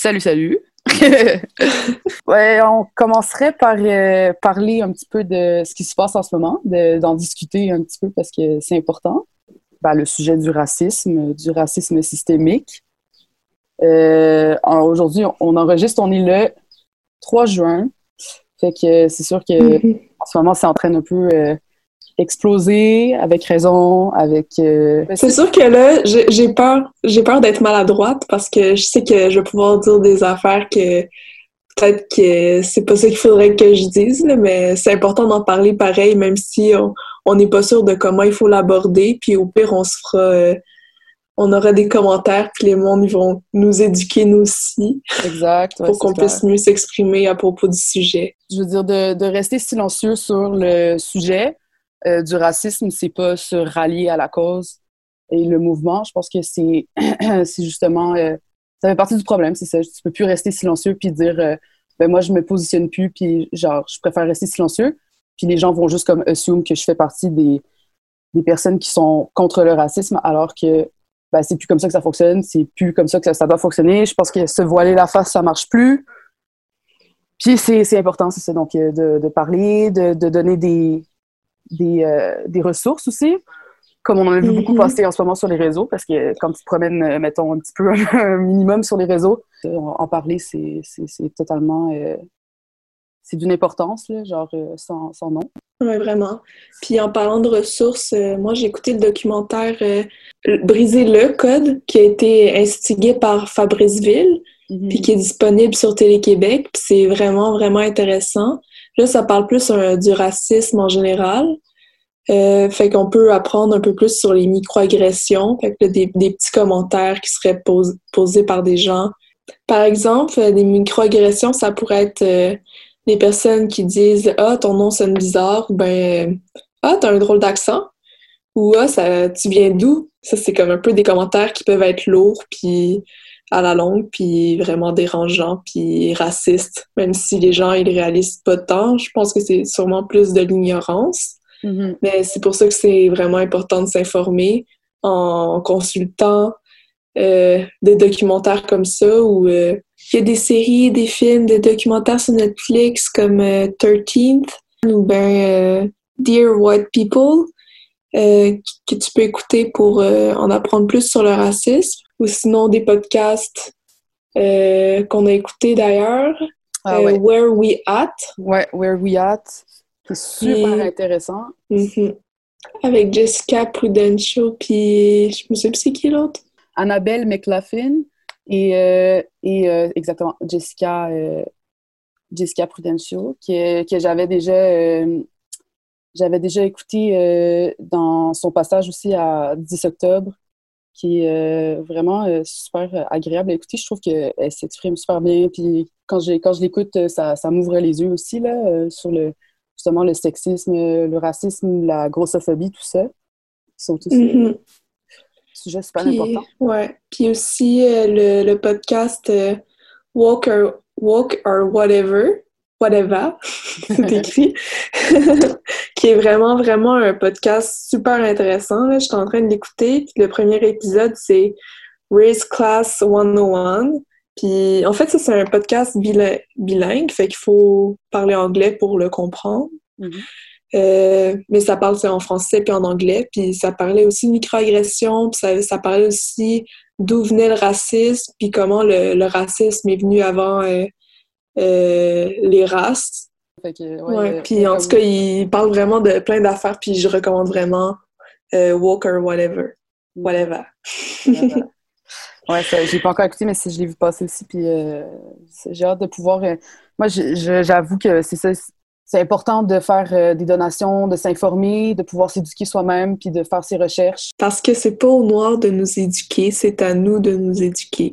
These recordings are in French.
Salut, salut. ouais, on commencerait par euh, parler un petit peu de ce qui se passe en ce moment, d'en discuter un petit peu parce que c'est important. Ben, le sujet du racisme, du racisme systémique. Euh, Aujourd'hui, on enregistre, on est le 3 juin. Fait que c'est sûr que mm-hmm. en ce moment, ça entraîne un peu euh, exploser avec raison, avec. Euh, c'est sûr que là, j'ai peur, j'ai peur d'être maladroite parce que je sais que je vais pouvoir dire des affaires que peut-être que c'est pas ça qu'il faudrait que je dise, mais c'est important d'en parler pareil, même si on n'est pas sûr de comment il faut l'aborder. Puis au pire, on se fera. Euh, on aura des commentaires, puis les mondes ils vont nous éduquer nous aussi. Exact. pour qu'on puisse mieux s'exprimer à propos du sujet. Je veux dire, de, de rester silencieux sur le sujet, euh, du racisme, c'est pas se rallier à la cause et le mouvement. Je pense que c'est justement euh, ça fait partie du problème, c'est ça. Tu peux plus rester silencieux puis dire euh, ben moi je me positionne plus puis genre je préfère rester silencieux. Puis les gens vont juste comme assume que je fais partie des, des personnes qui sont contre le racisme alors que ben, c'est plus comme ça que ça fonctionne, c'est plus comme ça que ça, doit fonctionner. Je pense que se voiler la face, ça marche plus. Puis c'est important, c'est ça, donc de, parler, de donner des, des, euh, des ressources aussi, comme on en a vu beaucoup mhm. passer en ce moment sur les réseaux, parce que quand tu te promènes, euh, mettons, un petit peu un minimum sur les réseaux, euh, en parler, c'est totalement... c'est d'une importance, là, genre sans, sans, nom. Oui, vraiment. Puis en parlant de ressources, moi j'ai écouté le documentaire Briser le code qui a été instigé par Fabrice Ville, mhm. puis qui est disponible sur Télé-Québec. Puis c'est vraiment, vraiment intéressant. Là, ça parle plus euh, du racisme en général. Euh, fait qu'on peut apprendre un peu plus sur les microagressions, fait que des, petits commentaires qui seraient posés par des gens. Par exemple, euh, des microagressions, ça pourrait être des personnes qui disent Ah, ton nom sonne bizarre, ou ben Ah, t'as un drôle d'accent, ou Ah, ça, tu viens d'où? Ça, c'est comme un peu des commentaires qui peuvent être lourds, puis à la longue, puis vraiment dérangeant, puis raciste, même si les gens ils réalisent pas tant. Je pense que c'est sûrement plus de l'ignorance. Mm-hmm. Mais c'est pour ça que c'est vraiment important de s'informer en consultant euh, des documentaires comme ça ou euh, il y a des séries, des films, des documentaires sur Netflix comme 13th euh, ou ben Dear White People que tu peux écouter pour en apprendre plus sur le racisme ou sinon des podcasts euh, qu'on a écoutés d'ailleurs. Ah euh, Where We At. Ouais, Where We At. C'est super intéressant. Mm-hmm. Avec Jessica Prudential, puis je me souviens plus c'est qui l'autre? Annabelle McLaughlin et, euh, et exactement Jessica, Jessica Prudential, que, que j'avais déjà j'avais déjà écouté dans son passage aussi à 10 octobre qui est euh, vraiment euh, super euh, agréable à écouter. Je trouve qu'elle s'exprime super bien. Puis quand, quand je l'écoute, ça, ça m'ouvre les yeux aussi là, sur le, justement le sexisme, le racisme, la grossophobie, tout ça. Ils sont tous mm sujets super importants. Ouais. Puis aussi le, le, podcast Walk, or, Walk or Whatever whatever, c'est écrit, qui est vraiment, vraiment un podcast super intéressant. Là. Je suis en train de l'écouter. Le premier épisode, c'est Race Class 101. Puis, en fait, ça, c'est un podcast bilingue, fait qu'il faut parler anglais pour le comprendre. Mm-hmm. Euh, mais ça parle en français puis en anglais. Puis ça parlait aussi de microagression, puis ça, ça parlait aussi d'où venait le racisme, puis comment le, le racisme est venu avant euh, euh, les races. Ouais, puis en tout cas, il parle vraiment de plein d'affaires, puis je recommande vraiment euh, Walker Whatever. Whatever. ouais, j'ai pas encore écouté, mais si je l'ai vu passer aussi, puis euh, j'ai hâte de pouvoir. moi, j'avoue que c'est ça. C'est important de faire des donations, de s'informer, de pouvoir s'éduquer soi-même, puis de faire ses recherches. Parce que c'est pas au noir de nous éduquer, c'est à nous de nous éduquer.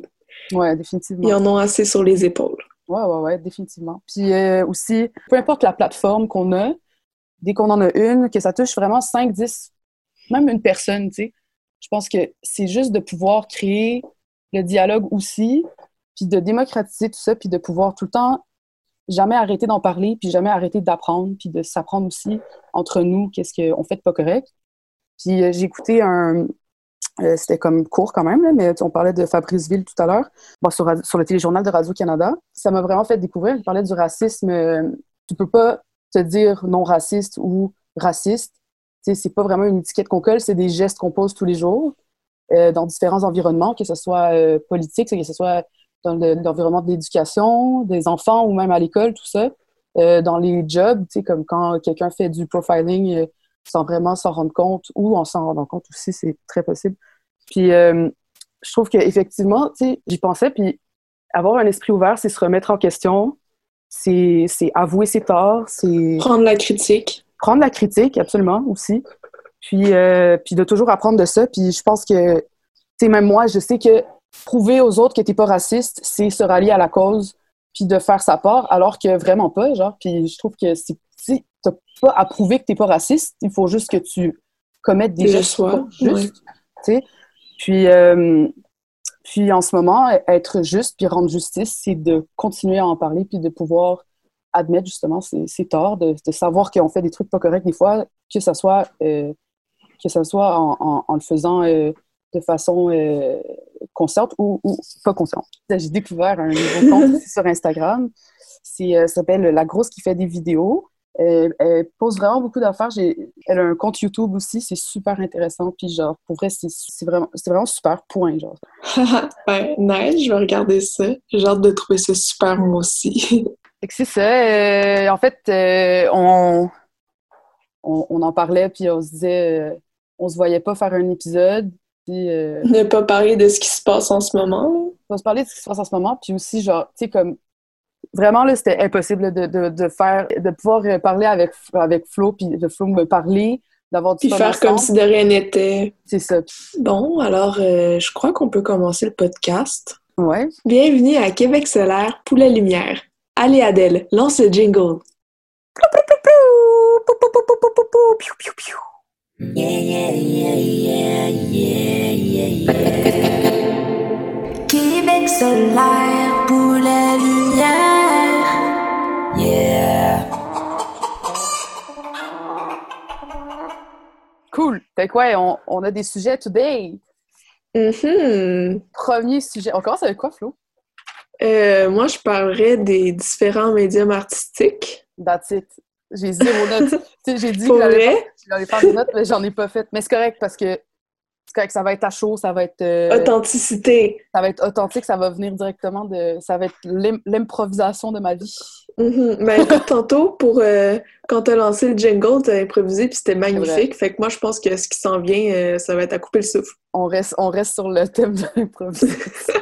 Ouais, définitivement. Ils en ont assez sur les épaules. Ouais, ouais, ouais, définitivement. Puis euh, aussi, peu importe la plateforme qu'on a, dès qu'on en a une, que ça touche vraiment 5, 10, même une personne, tu sais, je pense que c'est juste de pouvoir créer le dialogue aussi, puis de démocratiser tout ça, puis de pouvoir tout le temps jamais arrêter d'en parler, puis jamais arrêter d'apprendre, puis de s'apprendre aussi entre nous qu'est-ce qu'on fait de pas correct. Puis euh, j'ai écouté un, Euh, c'était comme court quand même, mais on parlait de Fabrice Ville tout à l'heure, sur, le téléjournal de Radio-Canada. Ça m'a vraiment fait découvrir. Il parlait du racisme. Euh, tu peux pas te dire non raciste ou raciste. C'est pas vraiment une étiquette qu'on colle, c'est des gestes qu'on pose tous les jours euh, dans différents environnements, que ce soit politique, que ce soit dans l'environnement de l'éducation, des enfants ou même à l'école, tout ça. Dans les jobs, comme quand quelqu'un fait du profiling sans vraiment s'en rendre compte ou en s'en rendant compte aussi, c'est très possible. Puis je trouve qu'effectivement, j'y pensais, puis avoir un esprit ouvert, c'est se remettre en question, c'est avouer ses torts, c'est... Prendre la critique. Prendre la critique, absolument, aussi. Puis, euh, puis de toujours apprendre de ça. Puis je pense que, tu sais, même moi, je sais que prouver aux autres que t'es pas raciste, c'est se rallier à la cause, puis de faire sa part, alors que vraiment pas, genre. Puis je trouve que si t'as pas à prouver que t'es pas raciste, il faut juste que tu commettes des gestes justes. Puis, euh, puis en ce moment, être juste puis rendre justice, c'est de continuer à en parler puis de pouvoir admettre justement ses, torts, de, savoir qu'on fait des trucs pas corrects des fois, que ça soit, euh, que ça soit en, le faisant euh, de façon euh, consciente ou, pas consciente. J'ai découvert un nouveau compte sur Instagram. ça s'appelle La Grosse qui fait des vidéos. Elle, pose vraiment beaucoup d'affaires. Elle a un compte YouTube aussi, c'est super intéressant. Puis genre, pour vrai, c'est vraiment, vraiment super, point, genre. ouais, nice, je vais regarder ça. J'ai hâte de trouver ça super, moi aussi. c'est ça. Euh, en fait, euh, on, on, en parlait, puis on se disait, euh, on se voyait pas faire un épisode. Puis, ne pas parler de ce qui se passe en ce moment. Pas se parler de ce qui se passe en ce moment, puis aussi, genre, tu sais, comme vraiment là c'était impossible de, de, de, faire de pouvoir parler avec avec Flo puis de Flo me parler d'avoir du puis faire comme si de rien n'était. C'est ça. Bon alors je crois qu'on peut commencer le podcast. Ouais. Bienvenue à Québec solaire Poulet Lumière. Allez Adèle lance le jingle. Québec solaire Poulet Lumière Yeah! Cool. Fait quoi, on, on, a des sujets today. Mm Premier sujet. On commence avec quoi, Flo? Euh, moi, je parlerais des différents médiums artistiques. That's it. J'ai zéro note. J'ai dit que j'allais faire des notes, mais j'en ai pas fait. Mais c'est correct parce que correct, ça va être à chaud, ça va être... Euh, Authenticité. Ça va être authentique, ça va venir directement de... Ça va être l'improvisation de ma vie. Mm Mais écoute, tantôt, pour, euh, quand tu as lancé le jingle, tu as improvisé, puis c'était magnifique. Fait que moi, je pense que ce qui s'en vient, euh, ça va être à couper le souffle. On reste, on reste sur le thème de l'improvisation.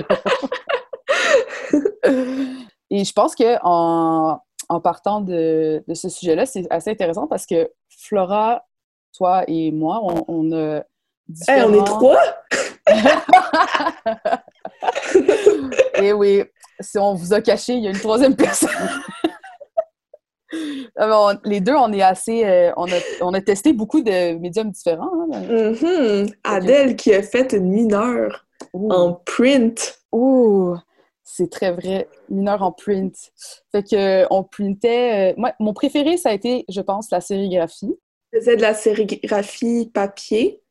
Et je pense que en, en partant de, de ce sujet-là, c'est assez intéressant parce que Flora, toi et moi, on, on a on est trois? Et eh oui, si on vous a caché, il y a une troisième personne. Ah, les deux, on est assez. Euh, on, a, on, a, testé beaucoup de médiums différents. Hein, mm-hmm. Adèle qui a fait une mineure en print. Ouh, c'est très vrai. Mineure en print. Fait que on printait. Euh, moi, mon préféré, ça a été, je pense, la sérigraphie. Je faisais de la sérigraphie papier.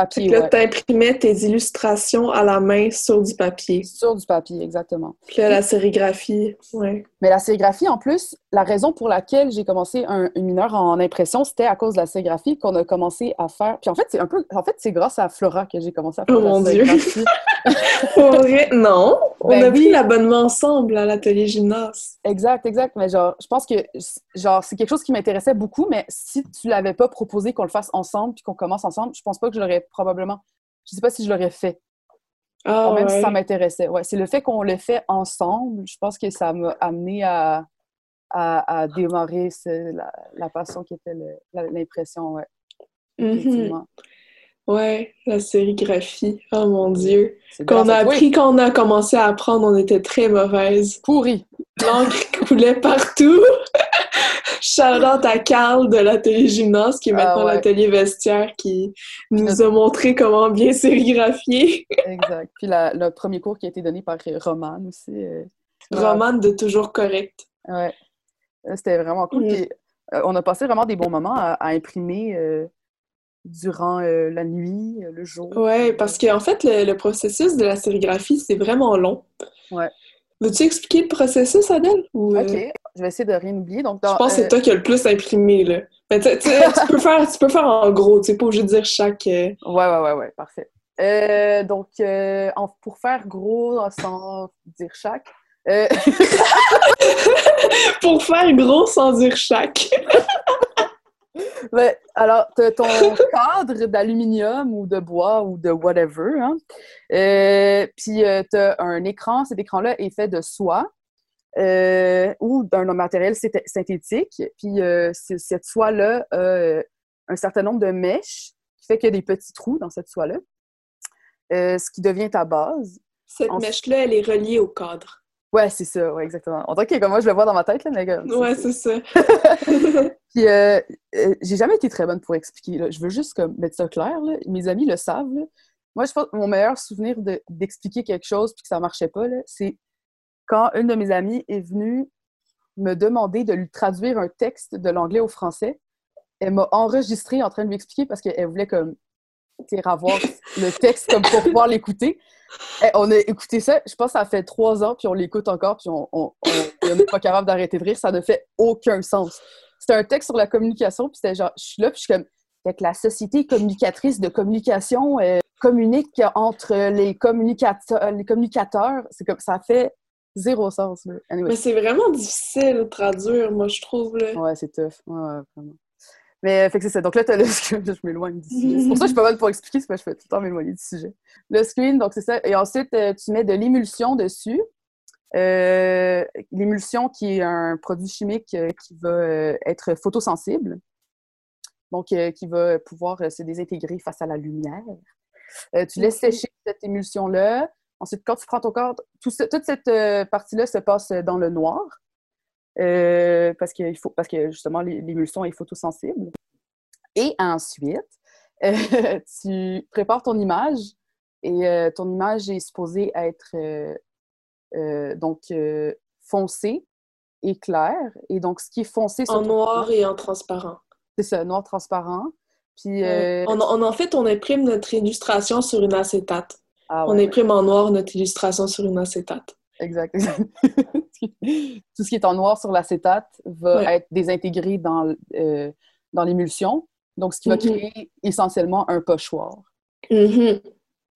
Papier, là, tu imprimais tes illustrations à la main sur du papier. Sur du papier, exactement. Puis là, la sérigraphie, ouais. Mais la sérigraphie, en plus, la raison pour laquelle j'ai commencé un, une mineure en impression, c'était à cause de la sérigraphie qu'on a commencé à faire. Puis en fait, c'est un peu... En fait, c'est grâce à Flora que j'ai commencé à faire oh mon Dieu! Non! On ben a pris l'abonnement ensemble à l'atelier gymnase. Exact, exact. Mais genre, je pense que genre c'est quelque chose qui m'intéressait beaucoup, mais si tu l'avais pas proposé qu'on le fasse ensemble puis qu'on commence ensemble, je pense pas que je l'aurais probablement... Je sais pas si je l'aurais fait. Ah, même si ça m'intéressait. Ouais, c'est le fait qu'on le fait ensemble, je pense que ça m'a amené à, à, démarrer la, passion qui était l'impression, ouais. Mm-hmm. Ouais, la sérigraphie. Oh mon Dieu. Quand on a appris, quand on a commencé à apprendre, on était très mauvaise. Pourri. L'encre coulait partout. Charlotte à Carl de l'atelier gymnase, qui est ah maintenant l'atelier vestiaire, qui nous a montré comment bien sérigraphier. exact. Puis le premier cours qui a été donné par Romane aussi. Euh, Romane de Toujours Correct. Ouais. C'était vraiment cool. Mm. Puis, euh, on a passé vraiment des bons moments à, imprimer. Euh, durant la nuit, le jour. Ouais, parce qu'en fait, le, processus de la sérigraphie, c'est vraiment long. Ouais. Veux-tu expliquer le processus, Adèle? Ou, OK, je vais essayer de rien oublier. Donc, je pense que c'est toi qui as le plus imprimé, là. Mais tu, peux faire, tu peux faire en gros, tu sais, pas obligé de dire chaque... Ouais, ouais, ouais, ouais, parfait. Euh, donc, euh, pour faire gros sans dire chaque. Euh, pour faire gros sans dire chaque. ben, alors, tu as ton cadre d'aluminium ou de bois ou de whatever. Hein? puis, tu as un écran. Cet écran-là est fait de soie. ou d'un matériel synthétique. Puis cette soie-là a un certain nombre de mèches qui fait qu'il y a des petits trous dans cette soie-là. Euh, ce qui devient ta base. Cette mèche-là, elle est reliée au cadre. Ouais, c'est ça, ouais, exactement. En tant que moi, je le vois dans ma tête, là, mais Ouais, c'est ça. Puis, euh, euh, j'ai jamais été très bonne pour expliquer. Je veux juste comme, mettre ça clair. Mes amis le savent. Moi, je pense que mon meilleur souvenir d'expliquer quelque chose puis que ça marchait pas, c'est quand une de mes amies est venue me demander de lui traduire un texte de l'anglais au français. Elle m'a enregistré en train de lui expliquer parce qu'elle voulait comme avoir le texte comme pour pouvoir l'écouter. Eh, on a écouté ça, je pense que ça fait trois ans, puis on l'écoute encore, puis on n'est pas capable d'arrêter de rire. Ça ne fait aucun sens. C'était un texte sur la communication, puis c'était genre, je suis là, puis je suis comme, que la société communicatrice de communication euh, communique entre les, communicateurs, les communicateurs. C'est comme, ça fait zéro sens. Mais c'est vraiment difficile de traduire, moi, je trouve. Là. Ouais, c'est tough. Ouais, vraiment. Mais euh, fait que c'est ça. Donc là, tu as le screen. Je m'éloigne du sujet. C'est pour ça que je suis pas mal pour expliquer, parce que je fais tout le temps m'éloigner du sujet. Le screen, donc c'est ça. Et ensuite, euh, tu mets de l'émulsion dessus. Euh, l'émulsion qui est un produit chimique qui va être photosensible. Donc, qui va pouvoir se désintégrer face à la lumière. tu laisses sécher cette émulsion-là. Ensuite, quand tu prends ton corps, toute cette partie-là se passe dans le noir. Euh, parce, faut, parce que justement, l'émulsion est photosensible. Et ensuite, euh, tu prépares ton image et euh, ton image est supposée être donc foncée et claire. Et donc, ce qui est foncé... En noir et en transparent. C'est ça, noir transparent. Puis, on, en fait, on imprime notre illustration sur une acétate. Ah on imprime en noir notre illustration sur une acétate. Exact. Tout ce qui est en noir sur l'acétate va être désintégré dans, euh, dans l'émulsion. Donc, ce qui va mm-hmm. créer essentiellement un pochoir. Mm-hmm.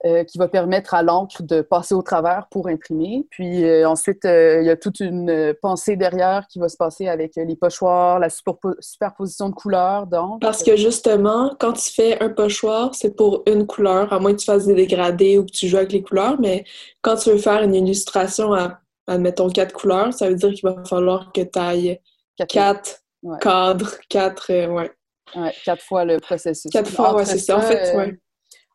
Euh, qui va permettre à l'encre de passer au travers pour imprimer. Puis euh, ensuite, il y a toute une pensée derrière qui va se passer avec les pochoirs, la superposition de couleurs d'encre. Parce que justement, quand tu fais un pochoir, c'est pour une couleur, à moins que tu fasses des dégradés ou que tu joues avec les couleurs, mais quand tu veux faire une illustration à, admettons, quatre couleurs, ça veut dire qu'il va falloir que tu ailles quatre, cadres, quatre, ouais. quatre fois le processus. Quatre fois, ouais, c'est ça. En fait, ouais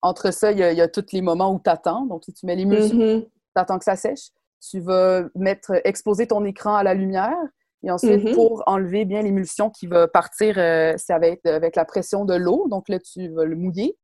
entre ça, il y, a, tous les moments où tu attends. Donc, si tu mets l'émulsion, mm-hmm. tu attends que ça sèche. Tu vas mettre, exposer ton écran à la lumière. Et ensuite, mm-hmm. pour enlever bien l'émulsion qui va partir, euh, ça va être avec la pression de l'eau. Donc là, tu vas le mouiller.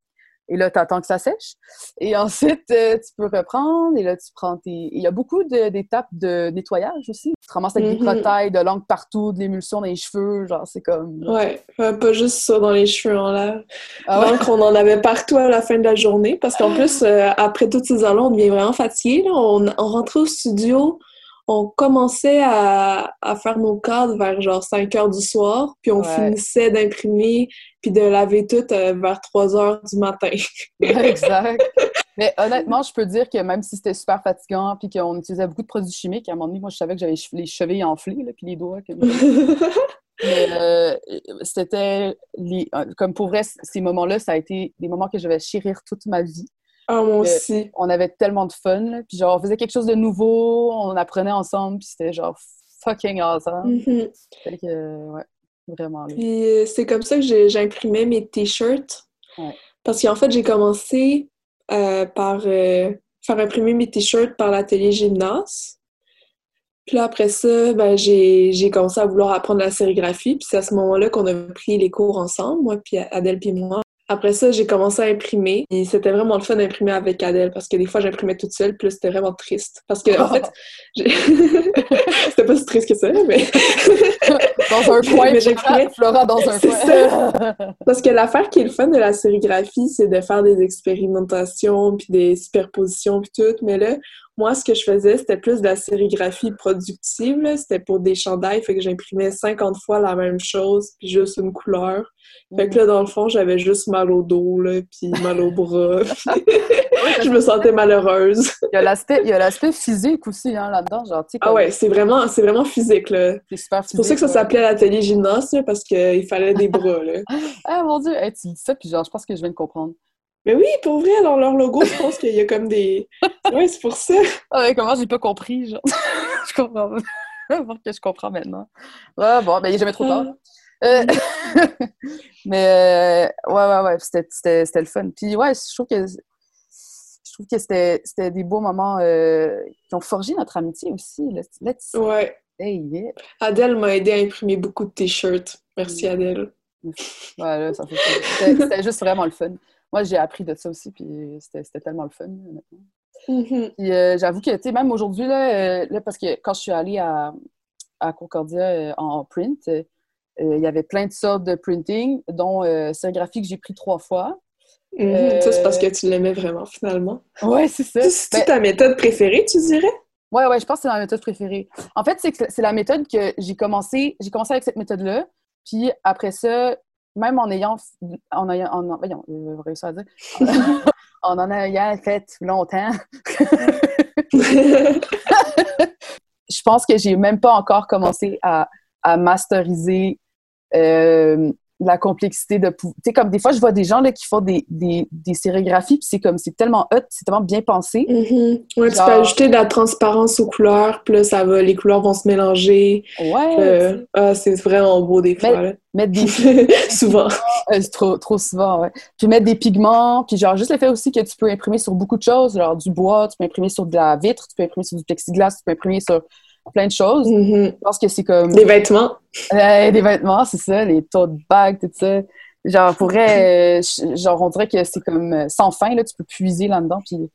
Et là, tu attends que ça sèche. Et ensuite, euh, tu peux reprendre. Et là, tu prends tes. Il y a beaucoup d'étapes de, nettoyage aussi. Tu te ramasses avec des protailles mm-hmm. de langue partout, de l'émulsion dans les cheveux. Genre, c'est comme. Ouais, pas juste ça dans les cheveux en l'air. Ah Donc, on en avait partout à la fin de la journée. Parce qu'en plus, euh, après toutes ces heures-là, on devient vraiment fatigué. On, on rentrait au studio on commençait à, faire nos cadres vers genre 5 heures du soir, puis on finissait d'imprimer puis de laver tout euh, vers 3 heures du matin. exact. Mais honnêtement, je peux dire que même si c'était super fatigant puis qu'on utilisait beaucoup de produits chimiques, à un moment donné, moi, je savais que j'avais les chevilles enflées, là, puis les doigts. Mais euh, c'était... Comme pour vrai, ces moments-là, ça a été des moments que je vais chérir toute ma vie. Ah, moi aussi. On avait tellement de fun. Puis genre, on faisait quelque chose de nouveau, on apprenait ensemble, puis c'était genre fucking awesome. Mm que, ouais, vraiment. Puis euh, c'est comme ça que j'imprimais mes t-shirts. Parce qu'en fait, j'ai commencé euh, par euh, faire imprimer mes t-shirts par l'atelier gymnase. Puis là, après ça, ben, j'ai commencé à vouloir apprendre la sérigraphie. Puis c'est à ce moment-là qu'on a pris les cours ensemble, moi, puis Adèle, puis moi. Après ça, j'ai commencé à imprimer. Et c'était vraiment le fun d'imprimer avec Adèle parce que des fois, j'imprimais toute seule, puis c'était vraiment triste. Parce que, en fait, c'était pas si triste que ça, mais. dans un coin, mais j'imprimais Flora dans un coin. Parce que l'affaire qui est le fun de la sérigraphie, c'est de faire des expérimentations, puis des superpositions, puis tout. Mais là, moi, ce que je faisais, c'était plus de la sérigraphie productive. C'était pour des chandails, fait que j'imprimais 50 fois la même chose, puis juste une couleur. Fait que là, dans le fond, j'avais juste mal au dos, là, puis mal au bras. je me sentais malheureuse. il y a l'aspect physique aussi, hein, là-dedans. Genre, Ah ouais, c'est vraiment, vraiment physique, là. C'est pour ça que ça s'appelait l'atelier gymnase, parce qu'il fallait des bras, là. ah, mon Dieu! tu dis ça, puis genre, je pense que je viens de comprendre. Mais oui, pour vrai, alors leur logo, je pense qu'il y a comme des. Ouais, c'est pour ça. Ah ouais, comment j'ai pas compris, genre. je comprends pas. que je comprends maintenant. Ouais, bon, ben il est jamais trop tard. Euh, mais euh, ouais, ouais, ouais, c'était le fun. Puis ouais, je trouve que je trouve que c'était des beaux moments euh, qui ont forgé notre amitié aussi. Let's, ouais. Hey, Adèle m'a aidé à imprimer beaucoup de t-shirts. Merci Adèle. Ouais, là, ça fait C'était juste vraiment le fun moi, j'ai appris de ça aussi, puis c'était tellement le fun, mm-hmm. Puis euh, j'avoue que, tu sais, même aujourd'hui, euh, là, parce que quand je suis allée à, à Concordia euh, en print, il y avait plein de sortes de printing, dont c'est un graphique que j'ai pris trois fois. Mm-hmm. Ça, c'est parce que tu l'aimais vraiment, finalement. Ouais, c'est ça. C'est ben ta méthode préférée, tu dirais? Ouais, ouais, je pense que c'est ma méthode préférée. En fait, c'est la méthode que j'ai commencé, j'ai commencé avec cette méthode-là, puis après ça, même en ayant, en ayant, en, voyons, je vais à dire, en en ayant fait longtemps, je pense que j'ai même pas encore commencé à, à masteriser euh, la complexité de tu sais comme des fois je vois des gens là qui font des, des, des sérigraphies puis c'est comme c'est tellement hot c'est tellement bien pensé. Mm-hmm. ouais tu peux ajouter de la transparence aux couleurs puis là ça va les couleurs vont se mélanger. Ouais. Euh, ah, c'est vraiment beau des fois mettre, mettre des souvent. Euh, trop trop souvent ouais. Puis mettre des pigments puis genre juste le fait aussi que tu peux imprimer sur beaucoup de choses genre du bois tu peux imprimer sur de la vitre tu peux imprimer sur du plexiglas tu peux imprimer sur plein de choses. Mm-hmm. Je pense que c'est comme... Des vêtements. des vêtements, c'est ça, les tote bags, tout ça. Genre, pourrait, euh, genre, on dirait que c'est comme euh, sans fin, là, tu peux puiser là-dedans. Puis,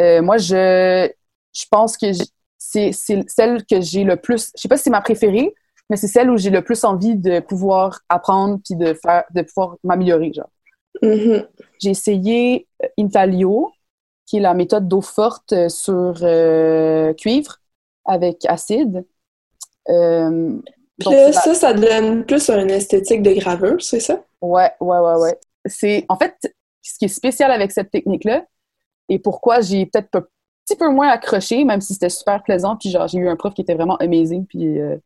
euh, moi, je, je pense que c'est celle que j'ai le plus, je sais pas si c'est ma préférée, mais c'est celle où j'ai le plus envie de pouvoir apprendre puis de faire, de pouvoir m'améliorer, genre. Mm-hmm. J'ai essayé Intalio, qui est la méthode d'eau forte sur cuivre avec acide. Euh, ça, ça donne plus une esthétique de graveur, c'est ça? Ouais, ouais, ouais, ouais. C'est, en fait, ce qui est spécial avec cette technique-là, et pourquoi j'ai peut-être un petit peu moins accroché, même si c'était super plaisant, puis genre, j'ai eu un prof qui était vraiment amazing, puis euh,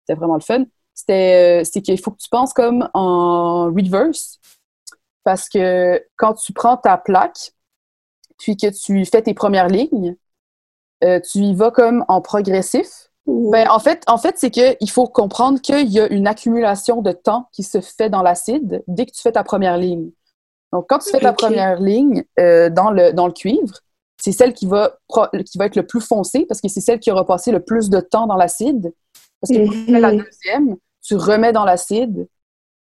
c'était vraiment le fun, c'était, euh, c'est qu'il faut que tu penses comme en reverse, parce que quand tu prends ta plaque, puis que tu fais tes premières lignes, euh, tu y vas comme en progressif. Ben, en fait, en fait c'est qu'il faut comprendre qu'il y a une accumulation de temps qui se fait dans l'acide dès que tu fais ta première ligne. Donc, quand tu fais ta première ligne euh, dans, le, dans le cuivre, c'est celle qui va, qui va être le plus foncée parce que c'est celle qui aura passé le plus de temps dans l'acide. Parce que quand tu fais la mhm. deuxième, tu remets dans l'acide.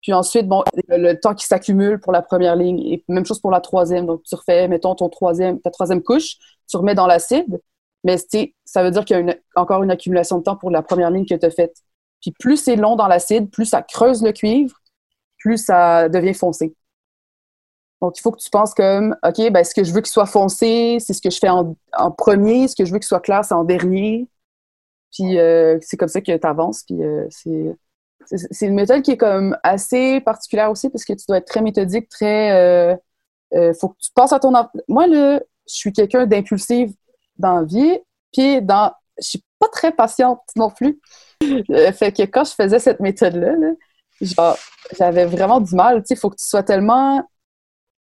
Puis ensuite, bon, le temps qui s'accumule pour la première ligne. Et même chose pour la troisième. Donc, tu refais, mettons, ton troisième, ta troisième couche, tu remets dans l'acide. Mais ça veut dire qu'il y a encore une accumulation de temps pour la première ligne que tu as faite. Puis plus c'est long dans l'acide, plus ça creuse le cuivre, plus ça devient foncé. Donc, il faut que tu penses comme, OK, ben, ce que je veux qu'il soit foncé, c'est ce que je fais en, premier. Ce que je veux qu'il soit clair, c'est en dernier. Puis, euh, c'est comme ça que tu avances. Puis, euh, c'est une méthode qui est comme assez particulière aussi parce que tu dois être très méthodique, très... Euh, faut que tu penses à ton... Moi, là, je suis quelqu'un d'impulsif dans la vie. Puis dans, je suis pas très patiente non plus. Euh, fait que quand je faisais cette méthode-là, genre, j'avais vraiment du mal. Tu sais, il faut que tu sois tellement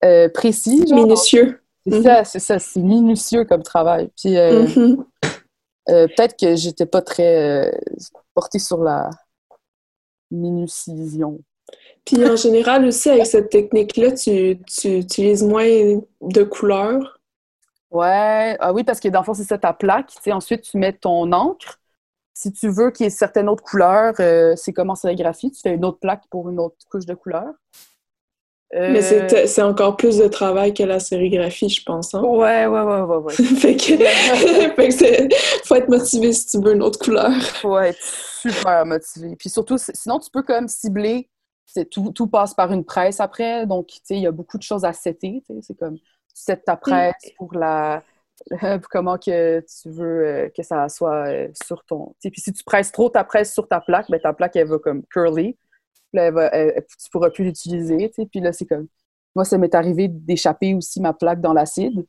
euh, précis. minutieux. C'est ça, mhm. c'est ça. C'est minutieux comme travail. Puis euh, mhm. peut-être que j'étais pas très portée sur la minucision. Puis en général aussi, avec cette technique-là, tu, tu utilises moins de couleurs? Ouais, ah oui, parce que dans le fond, c'est ça ta plaque. Tu sais, ensuite, tu mets ton encre. Si tu veux qu'il y ait certaines autres couleurs, euh, c'est comme en sérigraphie, tu fais une autre plaque pour une autre couche de couleur. Mais euh, c'est encore plus de travail que la sérigraphie, je pense. Hein? Ouais, ouais, ouais, ouais. ouais. fait que, fait que faut être motivé si tu veux une autre couleur. Faut être super motivé. Puis surtout, sinon, tu peux comme cibler. Tout, tout passe par une presse après. Donc, tu sais, il y a beaucoup de choses à setter. C'est comme, tu ta presse pour la comment que tu veux euh, que ça soit euh, sur ton... Puis si tu presses trop ta presse sur ta plaque, ben, ta plaque, elle va comme curly. Là, elle va, tu pourras plus l'utiliser. Puis là, c'est comme... Moi, ça m'est arrivé d'échapper aussi ma plaque dans l'acide.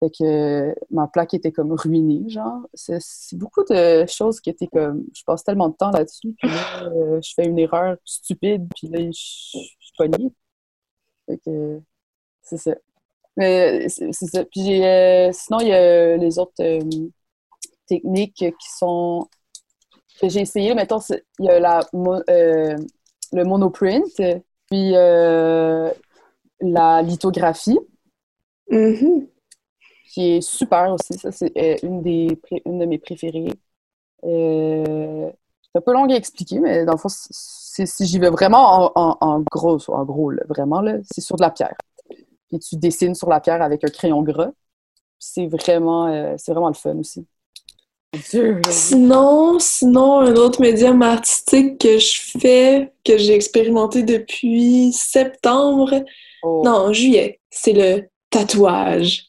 Fait que ma plaque était comme ruinée, genre. C'est beaucoup de choses qui étaient comme... Je passe tellement de temps là-dessus, puis là, euh, je fais une erreur stupide, puis là, je suis pognée. Fait que... C'est ça. Mais c'est ça. Puis euh, sinon, il y a les autres euh, techniques qui sont que j'ai essayé. Mettons, il y a la, euh, le monoprint, puis la lithographie, mm-hmm. qui est super aussi. Ça, c'est une, des, une de mes préférées. c'est un peu long à expliquer, mais dans le fond, si j'y vais vraiment en, en, gros, en gros, vraiment, c'est sur de la pierre puis tu dessines sur la pierre avec un crayon gras. C'est vraiment, euh, c'est vraiment le fun aussi. Sinon, sinon, un autre médium artistique que je fais, que j'ai expérimenté depuis septembre, oh. non, juillet, c'est le tatouage.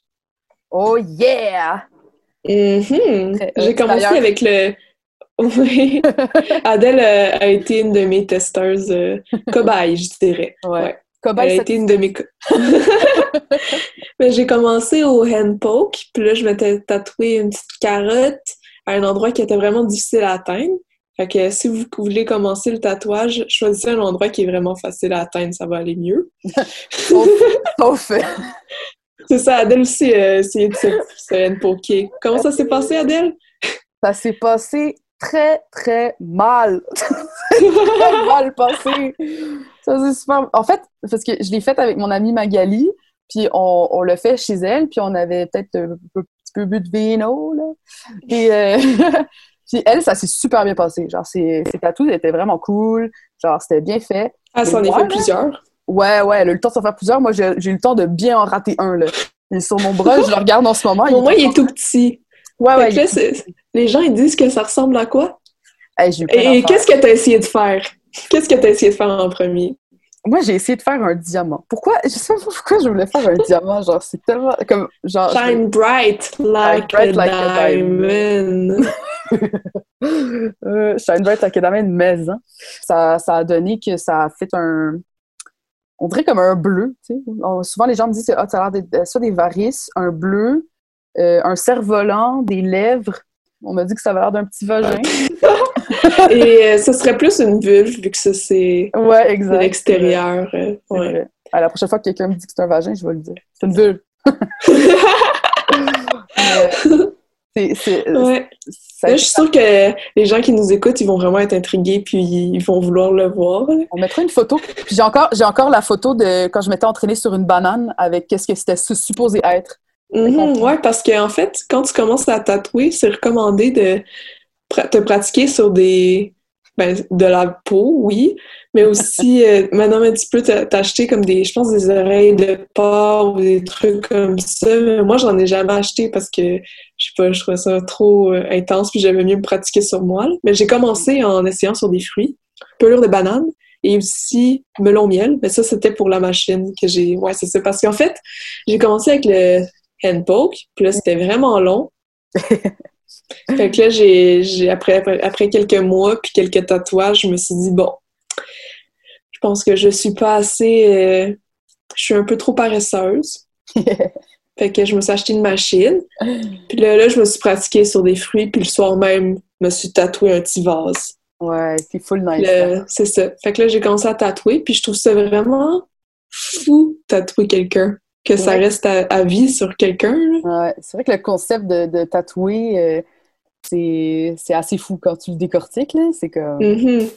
Oh yeah! Mm-hmm. J'ai commencé avec le... Oui. Adèle a été une de mes testeuses euh, cobayes, je dirais. ouais. Elle a été une de mes... Mais j'ai commencé au hand poke, puis là, je m'étais tatoué une petite carotte à un endroit qui était vraiment difficile à atteindre. Fait que si vous voulez commencer le tatouage, choisissez un endroit qui est vraiment facile à atteindre, ça va aller mieux. fait. C'est ça, Adèle aussi euh, c'est de hand poke. Comment ça s'est passé, Adèle? Ça s'est passé très, très mal. très mal passé. Ça, c'est super. En fait, parce que je l'ai fait avec mon amie Magali, puis on, on l'a fait chez elle, puis on avait peut-être un, petit peu bu de vino, là. Et euh, puis elle, ça s'est super bien passé. Genre, ses, ses tatous étaient vraiment cool. Genre, c'était bien fait. Ah, ça en a fait plusieurs? Ouais, ouais, elle a eu le temps de s'en faire plusieurs. Moi, j'ai eu le temps de bien en rater un, là. Et sur mon bras, je le regarde en ce moment. Pour moi, il est tout petit. Ouais, ouais. les gens, ils disent que ça ressemble à quoi? Et qu'est-ce que tu as essayé de faire? Qu'est-ce que tu as essayé de faire en premier? Moi, j'ai essayé de faire un diamant. Pourquoi? Je sais pas pourquoi je voulais faire un diamant. Genre, c'est tellement comme. Genre, Shine bright like, a, diamond. Euh, shine bright like a diamond maison. Ça, ça a donné que ça a fait un. On dirait comme un bleu. Tu sais. souvent, les gens me disent ah, ça a l'air de, soit des varices, un bleu, euh, un cerf-volant, des lèvres. On m'a dit que ça avait l'air d'un petit vagin. Et euh, ce serait plus une vulve, vu que ça, c'est ouais, exact. l'extérieur. Euh, ouais. À la prochaine fois que quelqu'un me dit que c'est un vagin, je vais le dire. C'est une vulve. c'est, ouais. je suis sûre que les gens qui nous écoutent, ils vont vraiment être intrigués puis ils vont vouloir le voir. On mettra une photo. Puis j'ai encore, j'ai encore la photo de quand je m'étais entraînée sur une banane avec qu'est-ce que c'était supposé être. Mm-hmm, oui, parce qu'en fait, quand tu commences à tatouer, c'est recommandé de te pratiquer sur des. Ben, de la peau, oui, mais aussi, euh, maintenant, un petit peu t'acheter comme des, je pense, des oreilles de porc ou des trucs comme ça. Mais moi, j'en ai jamais acheté parce que, je sais pas, je trouvais ça trop euh, intense, puis j'avais mieux me pratiquer sur moi. Mais j'ai commencé en essayant sur des fruits, pelure de banane, et aussi melon miel. Mais ça, c'était pour la machine que j'ai. Ouais, c'est ça. Parce qu'en fait, j'ai commencé avec le hand poke, puis là, c'était vraiment long. fait que là, j'ai, après, après quelques mois, puis quelques tatouages, je me suis dit, bon, je pense que je suis pas assez... Euh, je suis un peu trop paresseuse. fait que je me suis acheté une machine. Puis là, là, je me suis pratiquée sur des fruits, puis le soir même, je me suis tatoué un petit vase. Ouais, c'est full nice. C'est ça. Fait que là, j'ai commencé à tatouer, puis je trouve ça vraiment fou, tatouer quelqu'un que ça reste à, vie sur quelqu'un. Ouais, c'est vrai que le concept de, tatouer, euh, c'est assez fou quand tu le décortiques. C'est comme. Mm-hmm.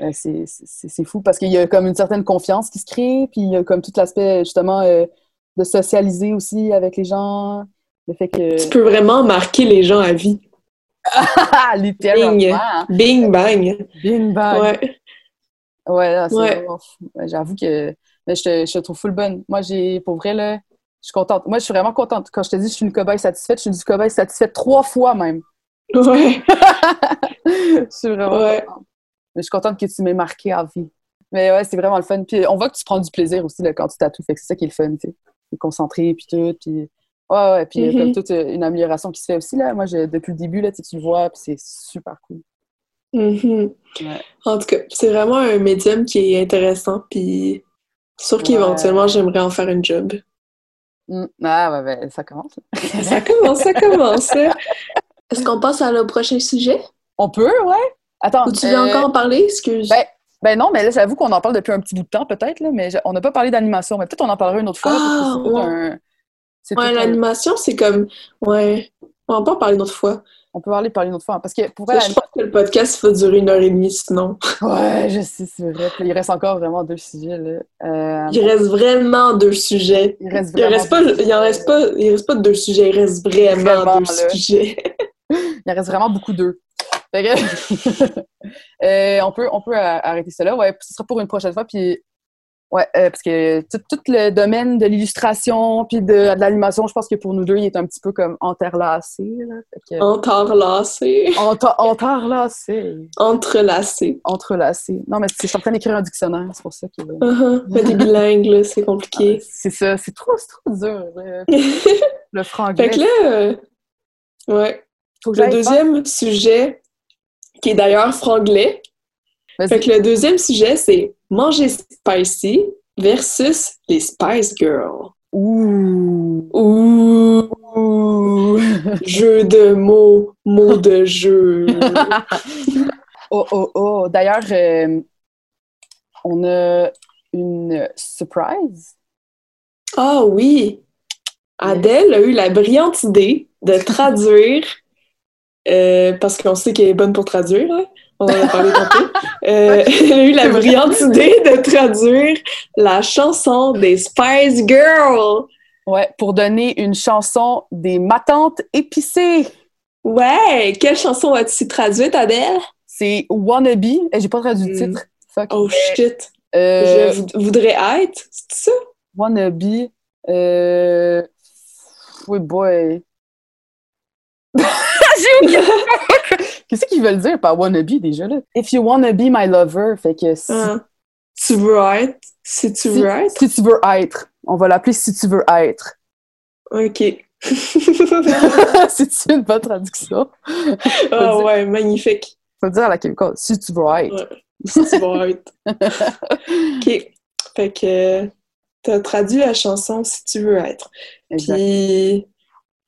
Euh, c'est fou parce qu'il y a comme une certaine confiance qui se crée, puis il y a comme tout l'aspect justement euh, de socialiser aussi avec les gens. Le fait que... Tu peux vraiment marquer les gens à vie. Littéralement. Bing. bang. Bing bang. Ouais. Ouais, c'est vraiment fou. J'avoue que Mais je te, je te trouve full bonne. Moi, j'ai, pour vrai, là, je suis contente. Moi, je suis vraiment contente. Quand je te dis que je suis une cobaye satisfaite, je suis une cobaye satisfaite trois fois même. Ouais. je suis vraiment Ouais. contente. Mais je suis contente que tu m'aies marqué à vie. Mais ouais, c'est vraiment le fun. Puis on voit que tu prends du plaisir aussi là, quand tu tatoues. Fait que c'est ça qui est le fun, tu sais. T'es concentré, puis tout. Puis ouais, ouais. Puis Mhm. comme toute euh, une amélioration qui se fait aussi, là. Moi, je- depuis le début, là, tu le vois, puis c'est super cool. Mhm. Ouais. En tout cas, c'est vraiment un médium qui est intéressant, puis sûr qu'éventuellement, Ouais. j'aimerais en faire une job. Mm. Ah, ouais, ben, ça commence. Ça commence, ça commence. Est-ce qu'on passe à le prochain sujet? On peut, ouais. Attends. Ou tu veux euh, encore en parler? Excuse. Ben, ben non, mais là, j'avoue qu'on en parle depuis un petit bout de temps, peut-être, là, mais on n'a pas parlé d'animation. Mais peut-être on en parlera une autre fois. Ah, ouais. un- ouais, un- l'animation, c'est comme... Ouais, on va pas en parler une autre fois. On peut parler, parler une autre fois. Parce que pour je pense que le podcast va durer une heure et demie, sinon. Ouais, je sais, c'est vrai. Il reste encore vraiment deux sujets, là. Euh, Il reste vraiment deux sujets. il reste Il en vraiment reste pas, il en reste pas, il reste pas deux sujets, il reste vraiment, Vraiment, deux là. sujets. Il en reste vraiment beaucoup d'eux. Que, euh, on peut, on peut a- arrêter cela. Ouais, ce sera pour une prochaine fois. Puis, ouais, euh, parce que tout, tout le domaine de l'illustration puis de, de l'animation, je pense que pour nous deux, il est un petit peu comme entrelacé. Là. Fait que, Entrelacé, entrelacé. entrelacé. Entrelacé. Non, mais c'est- je suis en train d'écrire un dictionnaire, c'est pour ça que. Uh-huh. Mais t'es bilingue, c'est compliqué. C'est ça, c'est trop, c'est trop dur. Le, le franglais. Fait que là, euh, ouais. Faut que Le deuxième sujet, qui est d'ailleurs franglais. Fait que le deuxième sujet, c'est manger spicy versus les Spice Girls. Ouh. Ouh, jeu de mots, mots de jeu. oh, oh, oh. D'ailleurs, euh, on a une surprise. Ah oui! Adèle a eu la brillante idée de traduire, euh, parce qu'on sait qu'elle est bonne pour traduire, hein? On en a parlé tantôt. Euh, elle a eu la brillante idée de traduire la chanson des Spice Girls. Ouais, pour donner une chanson des matantes épicées. Ouais! Quelle chanson as-tu traduite, Adèle? C'est Wannabe. Eh, J'ai pas traduit le Mm. titre. Fuck. Oh shit! Euh, Je vou- voudrais être, c'est ça? Wannabe. Euh... Oui, boy. Qu'est-ce qu'ils veulent dire par wannabe déjà là? If you wanna be my lover, fait que si, Ah. Tu veux être? Si tu si, veux être? si tu veux être, on va l'appeler si tu veux être. Ok. C'est une bonne traduction. Ah ouais, magnifique. Faut dire à la québécoise si tu veux être. Ouais. Si tu veux être. Ok. Fait que t'as traduit la chanson Si tu veux être. Exact. Puis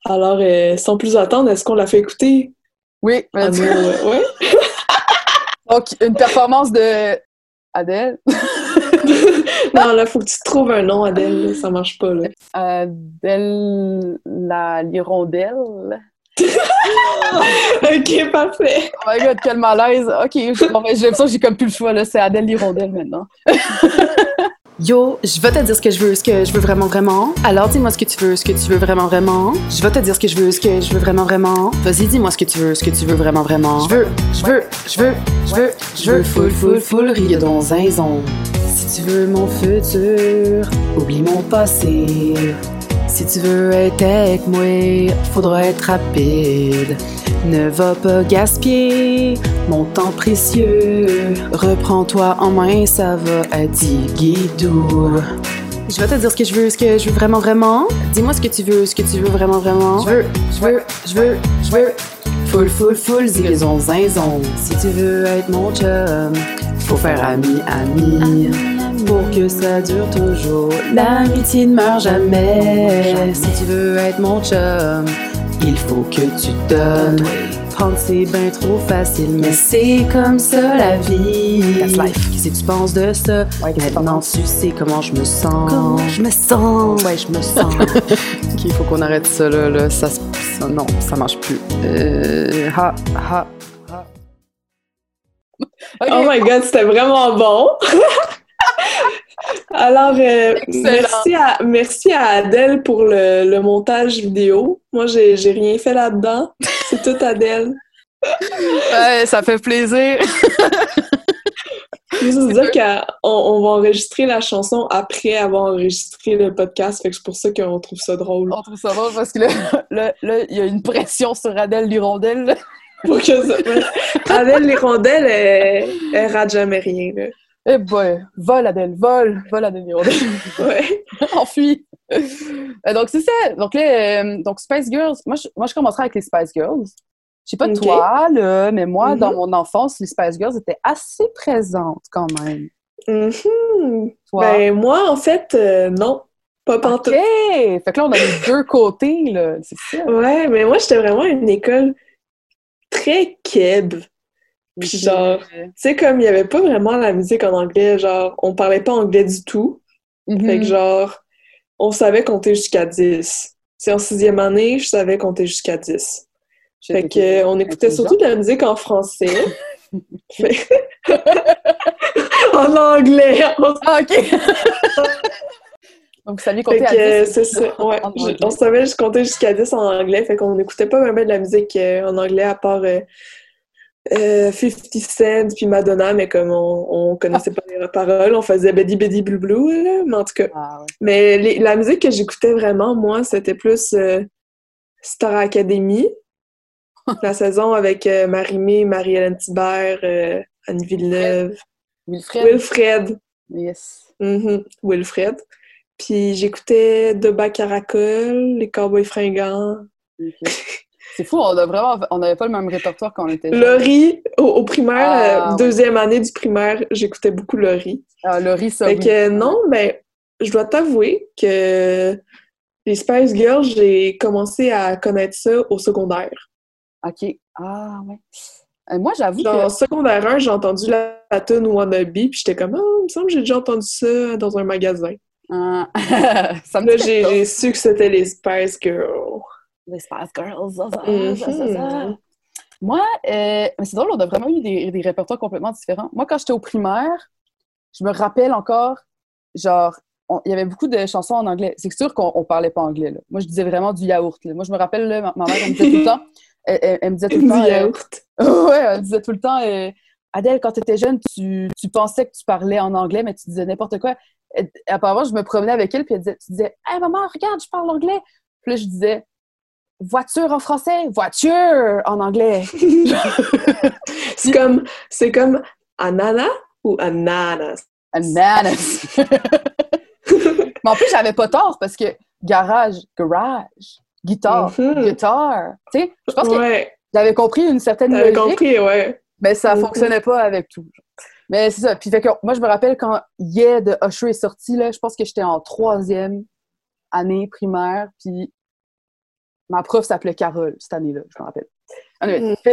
alors, euh, sans plus attendre, est-ce qu'on la fait écouter? Oui, vas-y. nos- euh, ouais. donc une performance de Adèle. non, là, faut que tu trouves un nom, Adèle. Ça marche pas, là. Adèle la l'hirondelle. ok, parfait. Oh my god, quel malaise. Ok, j'ai l'impression que j'ai comme plus le choix là. C'est Adèle l'hirondelle maintenant. Yo, je vais te dire ce que je veux, ce que je veux vraiment vraiment. Alors dis-moi ce que tu veux, ce que tu veux vraiment vraiment. Je vais te dire ce que je veux, ce que je veux vraiment vraiment. Vas-y, dis-moi ce que tu veux, ce que tu veux vraiment vraiment. Je veux, je veux, je veux, je veux, je veux full full full rire dans zinzon. Si tu veux mon futur, oublie mon passé. Si tu veux être avec moi, faudra être rapide. Ne va pas gaspiller mon temps précieux. Reprends-toi en main, ça va être guidou. Je vais te dire ce que je veux, ce que je veux vraiment, vraiment. Dis-moi ce que tu veux, ce que tu veux vraiment, vraiment. Je veux, je veux, je veux, je veux. Full, full, full, zigazon, zinzon. Si tu veux être mon chum, faut faire ami, ami. Pour que ça dure toujours. L'amitié ne meurt jamais. Si tu veux être mon chum, il faut que tu donnes. Prendre c'est bien trop facile, mais c'est comme ça la vie. That's life. Qu'est-ce que tu penses de ça? Ouais, Maintenant tu sais comment je me sens. Comment je me sens? Ouais, je me sens. Ok, il faut qu'on arrête ça là. là. Ça, non, ça marche plus. Euh, ha, ha, Oh my god, c'était vraiment bon! Alors, euh, merci, à, merci à Adèle pour le, le montage vidéo. Moi, j'ai rien fait là-dedans. C'est tout Adèle. ouais, ça fait plaisir. Juste dire qu'on on va enregistrer la chanson après avoir enregistré le podcast, fait que c'est pour ça qu'on trouve ça drôle. On trouve ça drôle parce que là, là, il y a une pression sur Adèle Lirondelle. Pour que ça... Adèle Lirondelle, elle, elle rate jamais rien, là. Eh boy, vol Adèle, vol, vol Adèle. Ouais. Enfuis. Euh, donc, c'est ça. Donc, là, euh, donc, Spice Girls, moi je, moi, je commencerai avec les Spice Girls. Je sais pas Ok. toi, là, mais moi, Mhm. dans mon enfance, les Spice Girls étaient assez présentes quand même. Toi? Ben, moi, en fait, euh, non. Pas OK! pantoute. Fait que là, on a les deux côtés, là. C'est ça. Ouais, mais moi, j'étais vraiment à une école très keb. Puis genre, Tu sais, comme il y avait pas vraiment la musique en anglais, genre, on parlait pas anglais du tout. Mhm. Fait que genre, on savait compter jusqu'à 10. C'est en sixième année, je savais compter jusqu'à 10. Fait que, euh, on écoutait surtout de la musique en français. Fait- en anglais! On, Ah, OK! Donc, vous saviez compter fait à que, euh, 10. c'est ça, ouais. Je- on savait juste compter jusqu'à 10 en anglais, fait qu'on écoutait pas vraiment de la musique euh, en anglais à part euh, euh, 50 Cent puis Madonna, mais comme on, on connaissait pas les paroles, on faisait Betty Betty Blue Blue, là, mais en tout cas. Ah, ouais. Mais les- la musique que j'écoutais vraiment, moi, c'était plus euh, Star Academy, la saison avec euh, Marie-Mé, Marie-Hélène Thibert, euh, Anne Villeneuve, Wilfred. Wilfred. Yes. Mhm, Wilfred. Puis j'écoutais Deba Caracol, Les Cowboys Fringants. C'est fou, on a vraiment, on n'avait pas le même répertoire quand on était jeunes. Laurie, au, au primaire, Ah, euh, ouais. deuxième année du primaire, j'écoutais beaucoup Laurie. Ah, Laurie, ça, Fait oui. que non, ben, je dois t'avouer que les Spice Girls, j'ai commencé à connaître ça au secondaire. OK. Ah, ouais. Euh, moi, j'avoue Genre, en que... secondaire 1, j'ai entendu la, la tune Wannabe, puis j'étais comme, ah, il me semble que j'ai déjà entendu ça dans un magasin. Ah, ça me Là, j'ai su que c'était les Spice Girls. Les Spice Girls, ça, ça, Mhm. ça. Moi, euh, mais c'est drôle, on a vraiment eu des, des répertoires complètement différents. Moi, quand j'étais au primaire, je me rappelle encore, genre, il y avait beaucoup de chansons en anglais. C'est sûr qu'on on parlait pas anglais. Là. Moi, je disais vraiment du yaourt. là. Moi, je me rappelle, là, ma, ma mère, elle me disait tout le temps, elle, elle- elle me disait tout Du le temps, euh, yaourt. ouais, elle disait tout le temps, euh, Adèle, quand tu étais jeune, tu, tu pensais que tu parlais en anglais, mais tu disais n'importe quoi. Et, apparemment, je me promenais avec elle, puis elle disait, tu disais, Hey maman, regarde, je parle anglais. Puis là, je disais, voiture en français, voiture en anglais. C'est comme, c'est comme Anana ou Ananas? Ananas. mais en plus, j'avais pas tort parce que garage, garage, guitare, Mhm. guitare. Tu sais, je pense que Ouais, j'avais compris une certaine logique. compris, ouais. Mais ça Mhm. fonctionnait pas avec tout. Mais c'est ça. Puis fait que moi, je me rappelle quand Yeah de Usher est sorti, là, je pense que j'étais en troisième année primaire, puis ma prof s'appelait Carole cette année-là, je me rappelle. Anyway.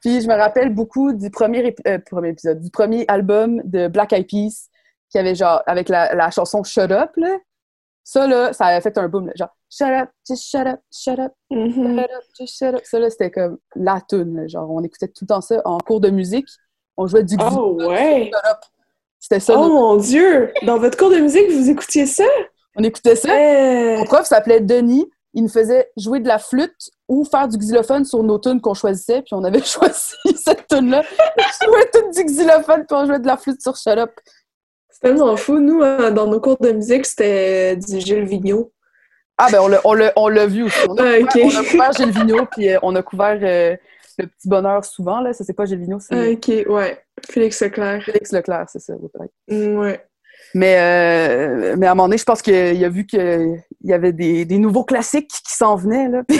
puis je me rappelle beaucoup du premier, euh, premier épisode, du premier album de Black Eyed Peas, qui avait genre, avec la, la chanson Shut Up, là. Ça, là, ça avait fait un boom, là, genre Shut up, just shut up, shut up. Mhm. Shut up, just shut up. Ça, là, c'était comme la tune. là. Genre, on écoutait tout le temps ça en cours de musique. On jouait du Oh, ouais. Shut up. C'était ça. Oh notre- mon Dieu! Dans votre cours de musique, vous écoutiez ça? On écoutait ça. Eh, Mon prof s'appelait Denis. Il nous faisait jouer de la flûte ou faire du xylophone sur nos tunes qu'on choisissait. Puis on avait choisi cette tune-là. Je jouais tout du xylophone puis on jouait de la flûte sur Up. C'est tellement fou. Nous, euh, dans nos cours de musique, c'était du Gilles Vigneault. Ah, ben on l'a- on l'a on l'a vu aussi. On a, Ah, couvert, ok. on a couvert Gilles Vigneault puis euh, on a couvert euh, Le Petit Bonheur souvent. Là. Ça, c'est pas Gilles Vigneault, c'est Ah, ok, ouais. Félix Leclerc. Félix Leclerc, c'est ça. Mm, Ouais. Mais, euh, mais à un moment donné, je pense qu'il a vu qu'il y avait des, des nouveaux classiques qui s'en venaient. Là.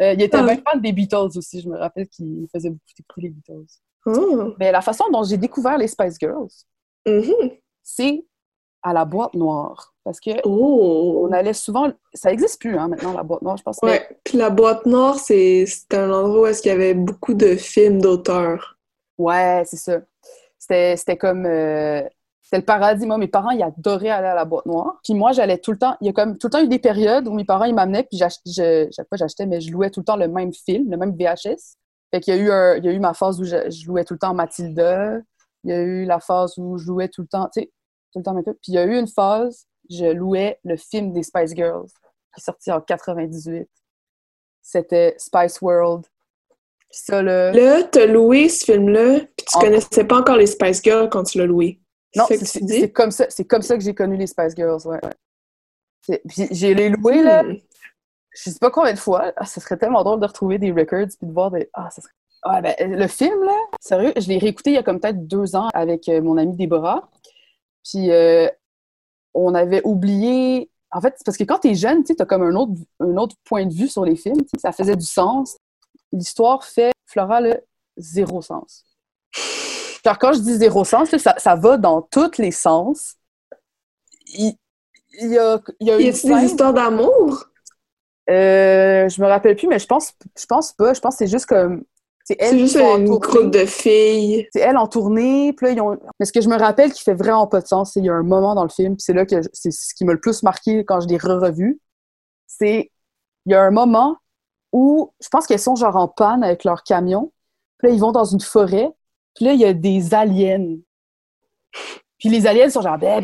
Euh, il était Ah. bien fan des Beatles aussi. Je me rappelle qu'il faisait beaucoup écouter les Beatles. Oh. Mais la façon dont j'ai découvert les Spice Girls, Mhm. c'est à la boîte noire. Parce que Oh. on allait souvent... Ça n'existe plus hein, maintenant, la boîte noire, je pense. mais- Ouais. Puis la boîte noire, c'est un endroit où est-ce qu'il y avait beaucoup de films d'auteurs. Ouais, c'est ça. C'était c'était comme... euh, C'était le paradis. Moi, mes parents, ils adoraient aller à la boîte noire. Puis moi, j'allais tout le temps... Il y a comme tout le temps eu des périodes où mes parents, ils m'amenaient, puis j'ach- je... je- pas j'achetais, mais je louais tout le temps le même film, le même VHS. Fait qu'il y a eu, un- il y a eu ma phase où je, je louais tout le temps Mathilda. Il y a eu la phase où je louais tout le temps... Tu sais, tout le temps même Puis il y a eu une phase, je louais le film des Spice Girls, qui est sorti en 98. C'était Spice World. ça, le... Là, t'as loué ce film-là, puis tu connaissais pas encore les Spice Girls quand tu l'as loué. Non, c'est comme ça, c'est comme ça que j'ai connu les Spice Girls, ouais. Puis j'ai les loués, là, hmm. je sais pas combien de fois. Ah, ça serait tellement drôle de retrouver des records puis de voir des... Ah, ça serait... Ah, ben, le film, là, sérieux, je l'ai réécouté il y a comme peut-être deux ans avec euh, mon amie Déborah. Puis euh, on avait oublié... En fait, parce que quand t'es jeune, tu as comme un autre, un autre point de vue sur les films. Ça faisait du sens. L'histoire fait, Flora, le zéro sens. Car quand je dis zéro sens, ça, ça va dans tous les sens. Il, il y a, il y a, une des histoires d'amour? Euh, je me rappelle plus, mais je pense, je pense pas. Je pense que c'est juste comme. C'est elle juste une groupe de filles. C'est elle en tournée. Puis là, ils ont... Mais ce que je me rappelle qui fait vraiment pas de sens, c'est qu'il y a un moment dans le film, c'est là que c'est ce qui m'a le plus marqué quand je l'ai re-revu. C'est il y a un moment où je pense qu'elles sont genre en panne avec leur camion. Puis là, ils vont dans une forêt. Puis là, il y a des aliens. Puis les aliens sont genre. Puis là,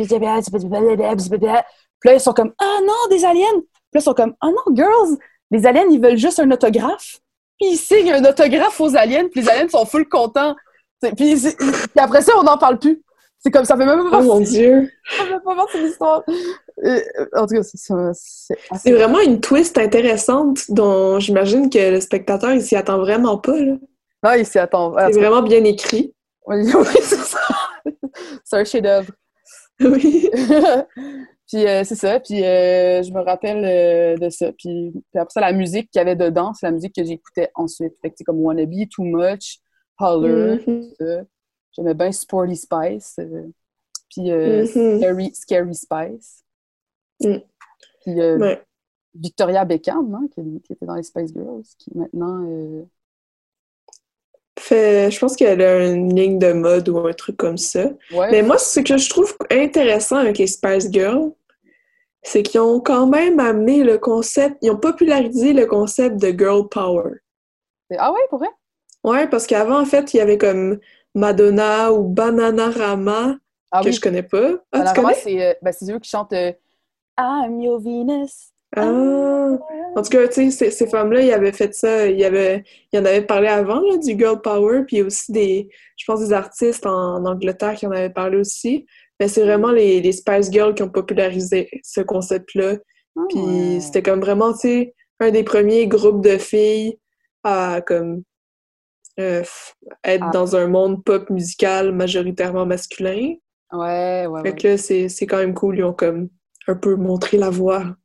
ils sont comme Ah non, des aliens! Puis là, ils sont comme Ah non, girls! Les aliens, ils veulent juste un autographe. Puis ils signent un autographe aux aliens. Puis les aliens sont full contents. Puis, après ça, on n'en parle plus. C'est comme ça fait même pas Oh mon Dieu! Ça fait pas partie de l'histoire. Euh, en tout cas, c'est C'est vraiment une twist intéressante dont j'imagine que le spectateur, il s'y attend vraiment pas. Là. Non, il s'y attend. C'est vraiment bien écrit. Oui, c'est ça. c'est un chef-d'œuvre. Oui. puis euh, c'est ça. Puis euh, je me rappelle euh, de ça. Puis, après ça, la musique qu'il y avait dedans, c'est la musique que j'écoutais ensuite. Fait que comme Wannabe, Too Much, Holler, mm-hmm. tout ça. J'aimais bien Sporty Spice. puis mm-hmm. Scary, Scary, Spice. Mm. Puis Victoria Beckham, hein, qui, qui, était dans les Spice Girls, qui maintenant fait, je pense qu'elle a une ligne de mode ou un truc comme ça. Mais moi, ce que je trouve intéressant avec les Spice Girls, c'est qu'ils ont quand même amené le concept, ils ont popularisé le concept de girl power. Ah ouais, pour vrai? Ouais, parce qu'avant, en fait, il y avait comme Madonna ou Bananarama, ah que je connais pas. Ah, c'est euh, ben, eux qui chantent euh, I'm your Venus, ah! En tout cas, tu sais, ces, femmes-là, ils avaient fait ça, il y avait, ils en avaient parlé avant, là, du girl power, puis aussi des, je pense, des artistes en, Angleterre qui en avaient parlé aussi. Mais c'est vraiment les, les, Spice Girls qui ont popularisé ce concept-là. Ah puis c'était comme vraiment, tu sais, un des premiers groupes de filles à, comme, euh, être ah. dans un monde pop musical majoritairement masculin. Ouais, ouais, Fait que là, c'est quand même cool, ils ont comme un peu montré la voie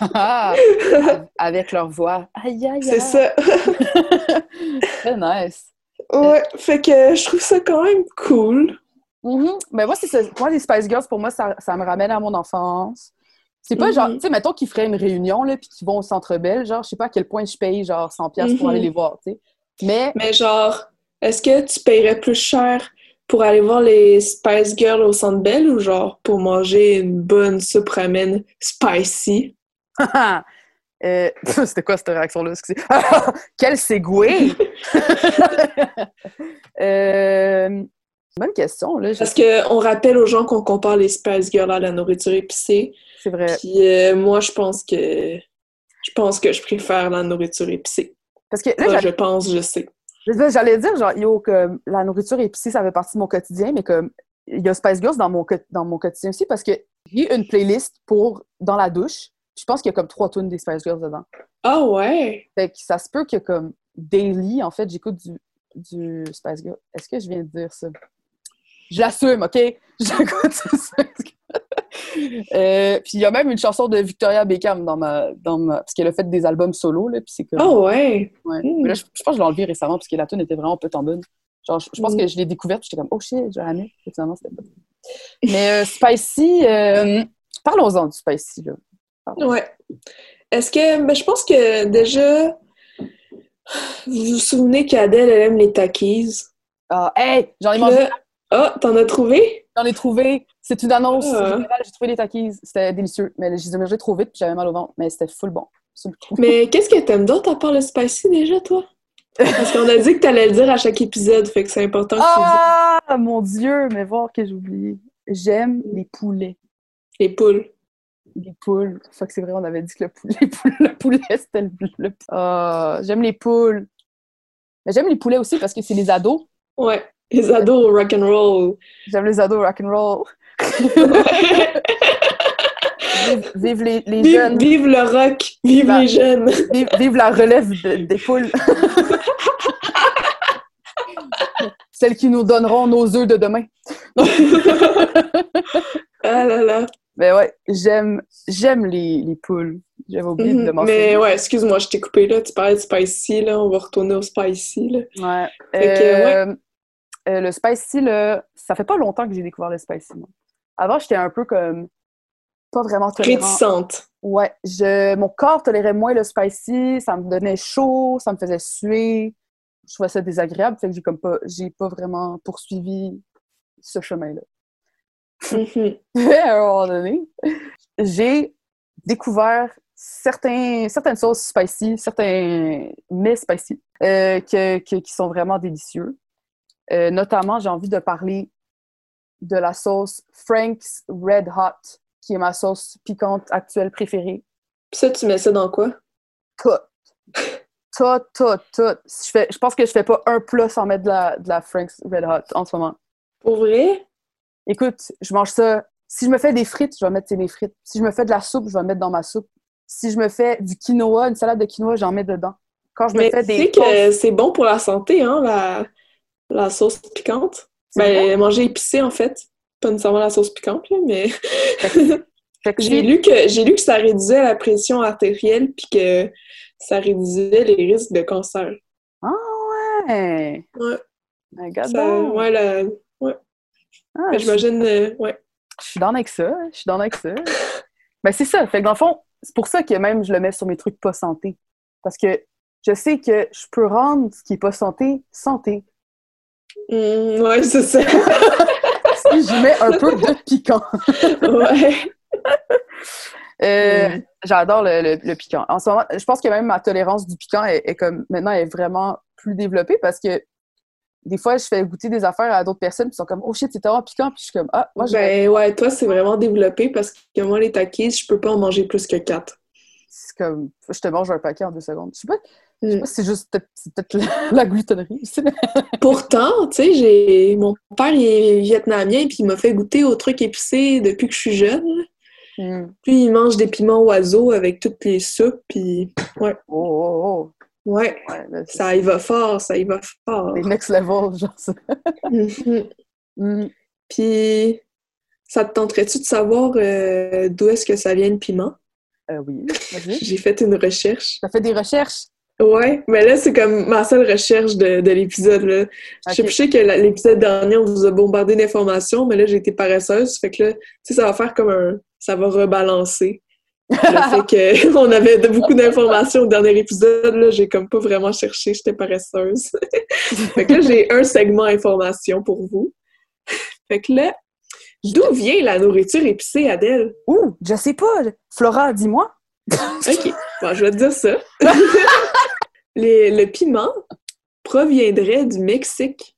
Avec leur voix. Aïe, aïe, C'est ça. Très nice. Ouais, fait que je trouve ça quand même cool. Mm-hmm. Mais moi, c'est ça. Moi, les Spice Girls, pour moi, ça, ça me ramène à mon enfance. C'est pas genre, mm-hmm. tu sais, mettons qu'ils feraient une réunion, là, puis qu'ils vont au Centre Belle, genre, je sais pas à quel point je paye, genre, 100$ pour mm-hmm. aller les voir, tu sais. Mais... Mais genre, est-ce que tu paierais plus cher pour aller voir les Spice Girls au Centre Bell ou genre pour manger une bonne soupe ramen spicy? euh, C'était quoi cette réaction-là? Quel segway! euh, bonne question. Là. Parce qu'on rappelle aux gens qu'on compare les Spice Girls à la nourriture épicée. C'est vrai. Puis euh, moi, je pense que je pense que je préfère la nourriture épicée. Parce que là, je pense, je sais. J'allais dire, genre, yo, que la nourriture épicée, ça fait partie de mon quotidien, mais comme il y a Spice Girls dans mon, dans mon quotidien aussi parce que j'ai une playlist pour dans la douche. Je pense qu'il y a comme trois tunes des Spice Girls dedans. Ah ouais! Fait que ça se peut que comme daily, en fait, j'écoute du, du Spice Girls. Est-ce que je viens de dire ça? Je l'assume, OK? J'écoute ça. Euh, puis il y a même une chanson de Victoria Beckham dans ma, dans ma... parce qu'elle a fait des albums solo, là, puis c'est comme... Oh ouais! ouais. Hmm. là, je, pense que je l'ai enlevé récemment parce que la tune était vraiment peu en bonne. Genre, je, pense hmm. que je l'ai découverte, j'étais comme « Oh shit, j'ai aimé. » Finalement, c'était pas Mais euh, Spicy, euh, parlons-en du Spicy, là. Ouais. Est-ce que... Ben, je pense que déjà... Vous vous souvenez qu'Adèle, elle aime les takis? Ah, hey! J'en ai mangé... Ah, oh, t'en as trouvé? J'en ai trouvé. C'est une annonce ah. J'ai trouvé les takis. C'était délicieux. Mais j'ai mangé trop vite puis j'avais mal au ventre. Mais c'était full bon. Mais qu'est-ce que t'aimes d'autre à part le spicy déjà, toi? Parce qu'on a dit que t'allais le dire à chaque épisode, fait que c'est important que ah, tu Ah, mon Dieu! Mais voir que j'ai oublié. J'aime les poulets. Les poules. Les poules. Fuck, c'est vrai, on avait dit que le poulet, le poulet c'était le... Ah, j'aime les poules. Mais j'aime les poulets aussi parce que c'est les ados. Ouais, les ados rock and roll. J'aime les ados rock and roll. vive, vive les, les Vive, jeunes. vive le rock, vive Bah. les jeunes. Vive, vive la relève de- des poules. Celles qui nous donneront nos œufs de demain. Ah là là. Mais ouais, j'aime j'aime les, les poules. J'avais oublié de Mhm. mentionner. Mais ouais, excuse-moi, je t'ai coupé là. Tu parlais de spicy, là. On va retourner au spicy, là. Ouais. Fait que, Euh, euh, le spicy, là, ça fait pas longtemps que j'ai découvert le spicy. moi. Avant, j'étais un peu comme pas vraiment tolérant. Réticente. Ouais, je, mon corps tolérait moins le spicy, ça me donnait chaud, ça me faisait suer. Je trouvais ça désagréable, fait que j'ai comme pas, j'ai pas vraiment poursuivi ce chemin-là. Mhm. à un moment donné, j'ai découvert certains, certaines sauces spicy, certains mets spicy, euh, que- que- qui sont vraiment délicieux. Euh, notamment, j'ai envie de parler de la sauce Frank's Red Hot, qui est ma sauce piquante actuelle préférée. Puis ça, tu mets ça dans quoi? Tout. Tout, tout, tout. Je, fais, je pense que je fais pas un plat sans mettre de la, de la Frank's Red Hot en ce moment. Pour vrai? Écoute, je mange ça. Si je me fais des frites, je vais mettre mes frites. Si je me fais de la soupe, je vais mettre dans ma soupe. Si je me fais du quinoa, une salade de quinoa, j'en mets dedans. Quand je me fais tu des sais que c'est bon pour la santé, hein, la, la sauce piquante. Ben, manger épicé, en fait. Pas nécessairement la sauce piquante, là, mais j'ai lu que j'ai lu que ça réduisait la pression artérielle puis que ça réduisait les risques de cancer. Ah ouais! Ouais. Regarde Ça- ouais, la- Ah, je, j'imagine, euh, ouais. je suis dans avec ça. Je suis dans avec ça. ben, c'est ça. Fait que dans le fond, c'est pour ça que même je le mets sur mes trucs pas santé. Parce que je sais que je peux rendre ce qui est pas santé santé. Hum, ouais, c'est ça. Si j'y mets un peu de piquant. ouais. Euh, Mm. J'adore le, le- le piquant. En ce moment, je pense que même ma tolérance du piquant est, est comme maintenant est vraiment plus développée parce que des fois, je fais goûter des affaires à d'autres personnes qui sont comme Oh shit, c'est tellement piquant. Puis je suis comme Ah, moi, je Ben ouais, toi, c'est vraiment développé parce que moi, les takis, je peux pas en manger plus que quatre. c'est comme je te mange un paquet en deux secondes. Je sais pas, je sais Mm. pas si c'est juste peut-être la, la glutonnerie. aussi. Pourtant, tu sais, j'ai mon père il est vietnamien puis il m'a fait goûter aux trucs épicés depuis que je suis jeune. Mm. Puis il mange des piments oiseaux avec toutes les soupes puis Oh, oh, ouais, oh. Ouais, là, ça y va fort, ça y va fort. c'est next level, genre ça. Mhm. Mm. Puis ça te tenterait-tu de savoir euh, d'où est-ce que ça vient le piment? Euh, oui. J'ai fait une recherche. T'as fait des recherches? Ouais, mais là, c'est comme ma seule recherche de, de l'épisode. là. Je sais- Ok. Je sais que l'épisode dernier, on vous a bombardé d'informations, mais là, j'ai été paresseuse. Fait que là, tu sais, ça va faire comme un... Ça va rebalancer. Fait qu'on avait de- beaucoup d'informations au dernier épisode, là, j'ai comme pas vraiment cherché, j'étais paresseuse. fait que là, j'ai un segment information pour vous. Fait que là, d'où vient la nourriture épicée, Adèle? Ouh, je sais pas. Flora, dis-moi. OK. Bon, je vais te dire ça. Les- le piment proviendrait du Mexique.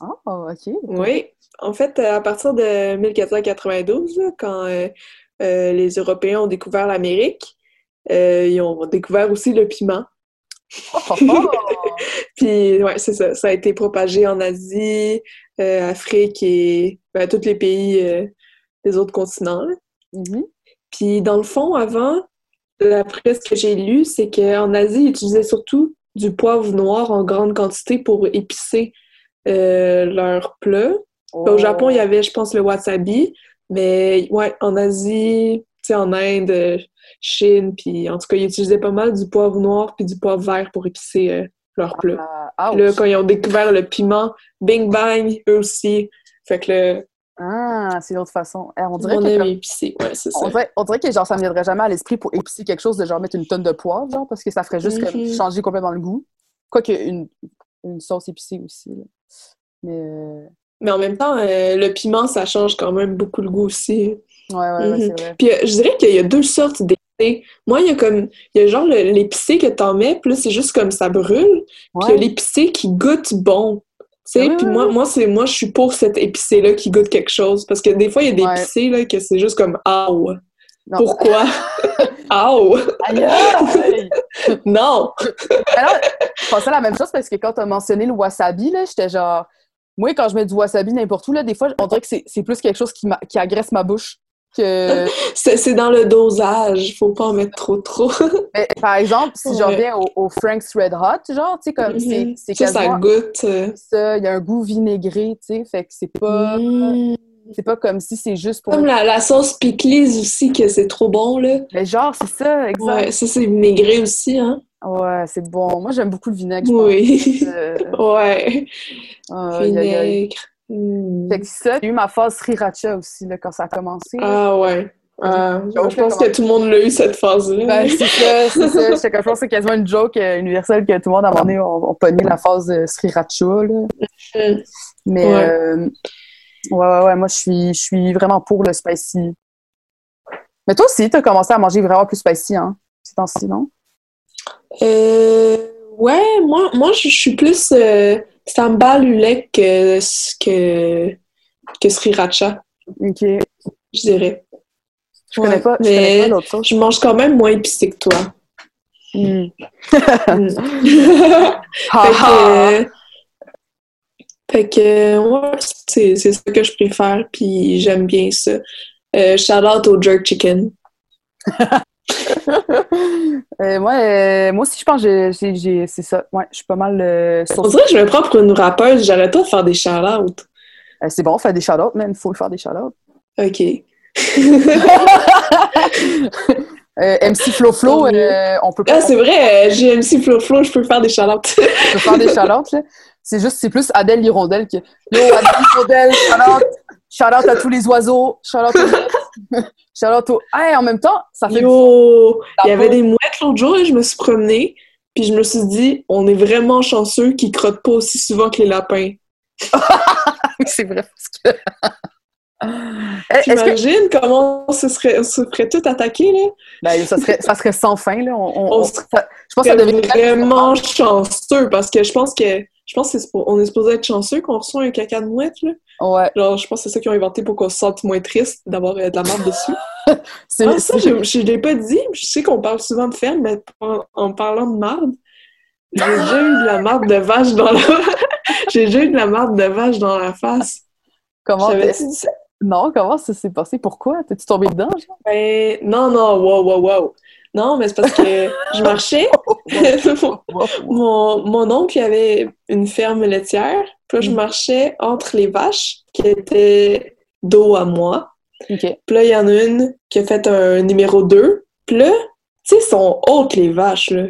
Oh, ok. Oui. En fait, à partir de 1492, là, quand euh, les Européens ont découvert l'Amérique, euh, ils ont découvert aussi le piment. Oh, oh, oh. Puis, ouais, c'est ça. Ça a été propagé en Asie, euh, Afrique et ben, tous les pays euh, des autres continents. Mhm. Puis dans le fond, avant, d'après ce que j'ai lu, c'est qu'en Asie, ils utilisaient surtout du poivre noir en grande quantité pour épicer leurs plats. Au Japon, il y avait, je pense, le wasabi, mais ouais, en Asie, tu sais, en Inde, Chine, puis en tout cas, ils utilisaient pas mal du poivre noir puis du poivre vert pour épicer euh, leurs plats. Ah, là, quand ils ont découvert le piment, bing bang, eux aussi. Fait que Ah, c'est une autre façon. Eh, on dirait on que aime comme- épicé. Ouais, c'est On ça. dirait, on dirait que genre ça me viendrait jamais à l'esprit pour épicer quelque chose de genre mettre une tonne de poivre, genre, parce que ça ferait juste comme Mhm. changer complètement le goût. Quoique une, une sauce épicée aussi. là. Mais euh, Mais en même temps, euh, le piment, ça change quand même beaucoup le goût aussi. ouais, ouais, ouais, Mhm. c'est vrai. Puis euh, je dirais qu'il y a deux sortes d'épicé. Moi, il y a comme, il y a genre l'épicé que t'en mets, puis là, c'est juste comme ça brûle. Puis il y a l'épicé qui goûte bon. Tu sais, Ouais, puis moi, moi, c'est, moi, je suis pour cet épicé-là qui goûte quelque chose. Parce que des fois, il y a des épicés, là, que c'est juste comme « Aouh! Non. Pourquoi? Aouh! Non! Alors, je pensais à la même chose parce que quand tu as mentionné le wasabi, là, j'étais genre. Moi, quand je mets du wasabi n'importe où, là, des fois, on dirait que c'est plus quelque chose qui, qui agresse ma bouche que. c'est dans le dosage, faut pas en mettre trop trop. Mais, par exemple, si j'en viens au, au, Frank's Red Hot, genre, tu sais, comme Mhm. c'est Ça, ça goûte. euh, ça, il y a un goût vinaigré, tu sais, fait que c'est pas. mm. C'est pas comme si c'est juste pour. Comme la, la sauce pickles aussi, que c'est trop bon, là. Mais genre, c'est ça, exact. Ouais, ça, c'est vinaigré aussi, hein? Ouais, c'est bon. Moi, j'aime beaucoup le vinaigre, je pense. Oui. Euh, ouais. aïe. Vinaigre. Mm. Fait que ça, j'ai eu ma phase sriracha aussi, là, quand ça a commencé. Ah ouais. Ah, je pense que tout le monde l'a eu cette phase-là. Ben, c'est ça, c'est ça. J'étais comme, je pense que c'est quasiment une joke euh, universelle que tout le monde, à un moment donné, on, on la phase euh, sriracha, là. Mm. Mais, Ouais. euh, ouais, ouais, ouais, moi, je suis, je suis vraiment pour le spicy. Mais toi aussi, t'as commencé à manger vraiment plus spicy, hein, ces temps-ci, non? Euh, ouais, moi, moi je suis plus euh, sambal ulek que, que, que sriracha, Ok. je dirais. Je connais pas, je mais connais pas l'autre chose. Je mange quand même moins épicé que toi. Hmm. Mm. Ha, Fait ha. que, fait que, ouais, c'est ça que je préfère, puis j'aime bien ça. Euh, shout out au jerk chicken. Euh, moi, euh, moi aussi, je pense que c'est ça. Ouais, je suis pas mal euh, On dirait que je me prends pour une rappeuse, j'arrête pas de faire des shout outs. Euh, c'est bon, faire des shout-outs, mais il faut faire des shout-outs. Ok. Euh, MC Flo Flo, euh, on peut pas Ah, c'est vrai, euh, j'ai MC Flo Flo, je peux faire des outs. on peut faire des shout-outs, là. C'est juste, c'est plus Adèle Hirondelle que Yo, Adèle Hirondelle, shout-out, shout-out à tous les oiseaux, shout-out aux shout-out aux. Hey, en même temps, ça fait Yo! Il y avait des mouettes l'autre jour et je me suis promenée, puis je me suis dit, on est vraiment chanceux qu'ils crottent pas aussi souvent que les lapins. c'est vrai parce que. Que T'imagines comment on se serait, se tout attaquer, là? ben, ça serait ça serait sans fin là. On, on- On on- serait ça- je pense que ça devrait vraiment chanceux parce que je pense que je pense que c'est pour- on est supposé être chanceux qu'on reçoit un caca de mouette là. Ouais, Genre je pense que c'est ça qu'ils ont inventé pour qu'on se sente moins triste d'avoir euh, de la marde dessus. c'est Ah, ça je, je l'ai pas dit, je sais qu'on parle souvent de ferme mais en, en parlant de marde, j'ai déjà eu de la marde de vache dans la j'ai déjà eu de la marde de vache dans la face. comment dit ça? Non comment ça s'est passé? Pourquoi? T'es-tu tombé dedans genre? Ben, non non, wow wow wow. Non, mais c'est parce que je marchais. Mon, mon oncle avait une ferme laitière. Puis là, je Mm. marchais entre les vaches qui étaient dos à moi. Ok. Puis là, il y en a une qui a fait un numéro 2. Puis là, tu sais, sont hautes les vaches, là.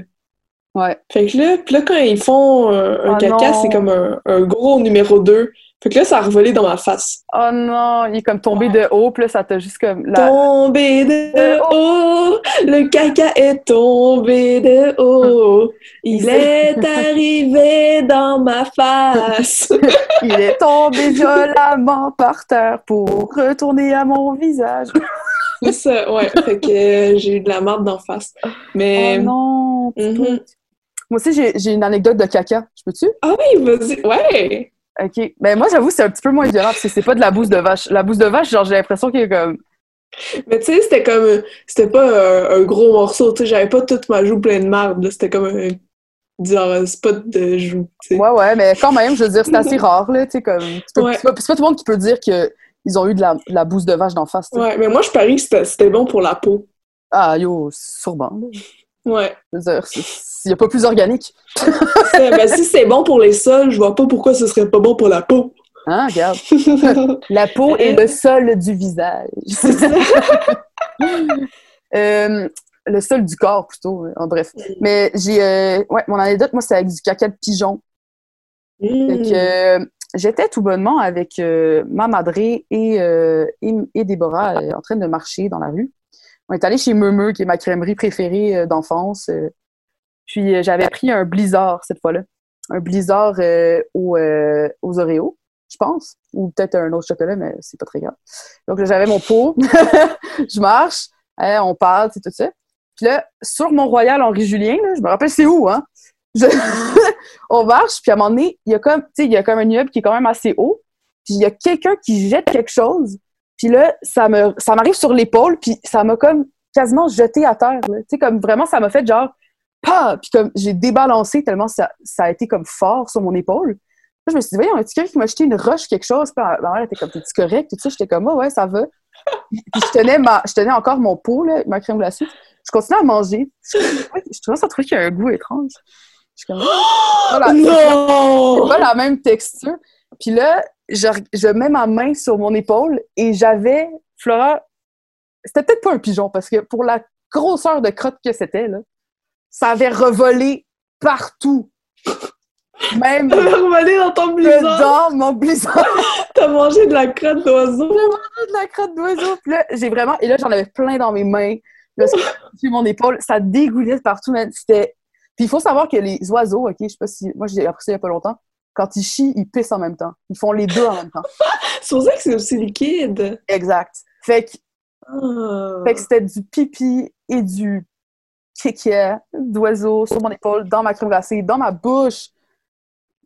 Ouais. Fait que là, puis là quand ils font un, un Oh caca, c'est comme un, un gros numéro 2. Fait que là, ça a revolé dans ma face. Oh non, il est comme tombé de haut, puis là, ça t'a juste comme la... Tombé de haut, le caca est tombé de haut. Il est arrivé dans ma face. Il est tombé violemment par terre pour retourner à mon visage. C'est ça, ouais. Fait que euh, j'ai eu de la marde d'en face. Mais. Oh non! Mhm. Moi aussi, j'ai j'ai une anecdote de caca. Je peux-tu? Ah oui, vas-y. Ouais! OK. Ben moi, j'avoue, c'est un petit peu moins violent parce que c'est pas de la bouse de vache. La bouse de vache, genre, j'ai l'impression qu'il est comme... Mais tu sais, c'était comme. C'était pas un, un gros morceau, tu sais. J'avais pas toute ma joue pleine de là. C'était comme un. Genre un spot de joue. Ouais, ouais, mais quand même, je veux dire, c'est assez rare, là, tu sais, comme... Ouais. C'est pas, tout le monde qui peut dire qu'ils ont eu de la, de la bouse de vache d'en face, tu sais. Ouais, mais moi, je parie que c'était bon pour la peau. Ah, yo, sûrement. Ouais. Je veux dire, il y a pas plus organique. Ben, si c'est bon pour les sols, je vois pas pourquoi ce serait pas bon pour la peau. Hein, regarde. La peau est le sol du visage. Euh, le sol du corps, plutôt. euh, En bref. Mais j'ai... euh, ouais, mon anecdote, moi, c'est avec du caca de pigeon. Fait Mm. que, euh, j'étais tout bonnement avec euh, ma madré et, euh, et, et Déborah euh, en train de marcher dans la rue. On est allé chez Meumeu, qui est ma crèmerie préférée euh, d'enfance. euh. puis euh, j'avais pris un blizzard cette fois-là. Un blizzard au, euh, aux Oreos, je pense. Ou peut-être un autre chocolat, mais c'est pas très grave. Donc j'avais mon pot. je marche. on parle, c'est tout ça. Puis là, sur Mont-Royal, Henri-Julien, je me rappelle c'est où, hein? On marche, puis à un moment donné, il y a comme, il y a comme un immeuble qui est quand même assez haut, puis il y a quelqu'un qui jette quelque chose, puis là, ça me, ça m'arrive sur l'épaule, puis ça m'a comme quasiment jeté à terre. Tu sais, comme vraiment, ça m'a fait genre, pas! Puis comme, j'ai débalancé tellement ça, ça a été comme fort sur mon épaule. Là, je me suis dit, voyons, est-ce quelqu'un qui m'a jeté une roche, quelque chose? Puis ma mère était comme, t'es-tu correct? Tout ça, j'étais comme, oh, ouais, ça va. Puis je tenais, ma, je tenais encore mon pot, là, ma crème glacée. Je continuais à manger. Je, je trouvais ça trouve qu'il y a un goût étrange. Je suis comme, voilà, non! c'est pas la même texture. Puis là, je, je mets ma main sur mon épaule et j'avais, Flora, c'était peut-être pas un pigeon parce que pour la grosseur de crotte que c'était, là, ça avait revolé partout. Même T'avais revolé dans ton blizzard! dedans mon blizzard. T'as mangé de la crotte d'oiseau! J'ai mangé de la crotte d'oiseau. Puis là, j'ai vraiment... Et là, j'en avais plein dans mes mains. Là, sur mon épaule, ça dégoulait partout. C'était... Puis il faut savoir que les oiseaux, OK, je sais pas si... Moi, j'ai appris ça il y a pas longtemps. Quand ils chient, ils pissent en même temps. Ils font les deux en même temps. C'est pour ça que c'est aussi liquide! Exact. Fait que, Ah. fait que c'était du pipi et du kéké d'oiseau sur mon épaule, dans ma crème glacée, dans ma bouche.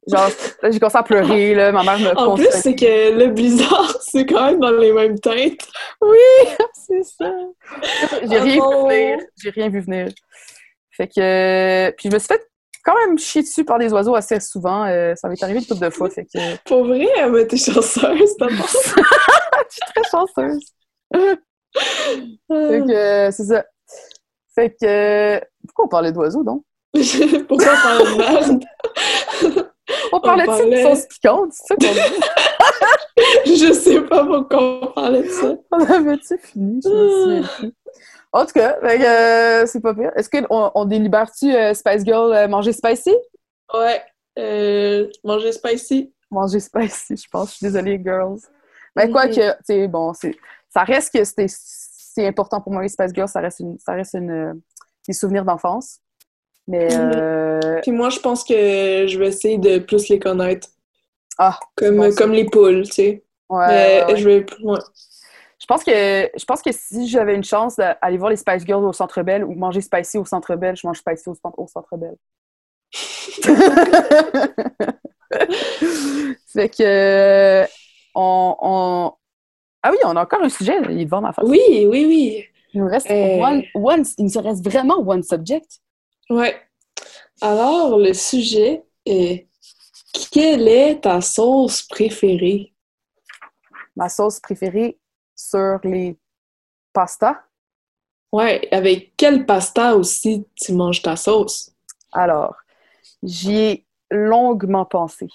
Genre, là, j'ai commencé à pleurer, là. Ma mère me En plus, c'est que le blizzard, c'est quand même dans les mêmes teintes. c'est ça. J'ai rien Oh. vu venir. J'ai rien vu venir. Fait que. Puis je me suis fait quand même chier dessus par des oiseaux assez souvent. Euh, ça m'est arrivé une couple de fois. Fait que. Je Pour vrai, mais t'es chanceuse, t'as pas. suis très chanceuse. Fait que euh, c'est ça. Fait que. euh, Pourquoi on parlait d'oiseaux, donc? Pourquoi on parle de merde? On parlait parlait- de sauce piquante, c'est ça qu'on dit? Je sais pas pourquoi on parlait de ça. On avait-tu fini? Je me plus. En tout cas, euh, c'est pas pire. Est-ce qu'on on délibère-tu euh, Spice Girl euh, manger spicy? Ouais. Manger spicy. manger spicy, je pense. Je suis désolée, girls. Mais quoi Mhm. que, tu sais, bon, c'est, ça reste que c'est important pour moi, les Spice Girls, ça reste, une, ça reste une, des souvenirs d'enfance. Mais, Mhm. Puis moi, je pense que je vais essayer de plus les connaître. Ah, Comme, bon, ça. comme les poules, tu sais. ouais, Mais ouais, ouais. je vais. ouais. Je pense que, je pense que si j'avais une chance d'aller voir les Spice Girls au Centre Bell ou manger spicy au Centre Bell, je mange spicy au, au Centre Bell. fait que, euh, on, on- ah oui, on a encore un sujet, il est devant ma face. Oui, oui, oui. Il nous reste Euh. one, one- il nous reste vraiment one subject. Ouais. Alors, le sujet est quelle est ta sauce préférée? Ma sauce préférée sur les pastas. Ouais, avec quel pasta aussi tu manges ta sauce? Alors, j'y ai longuement pensé.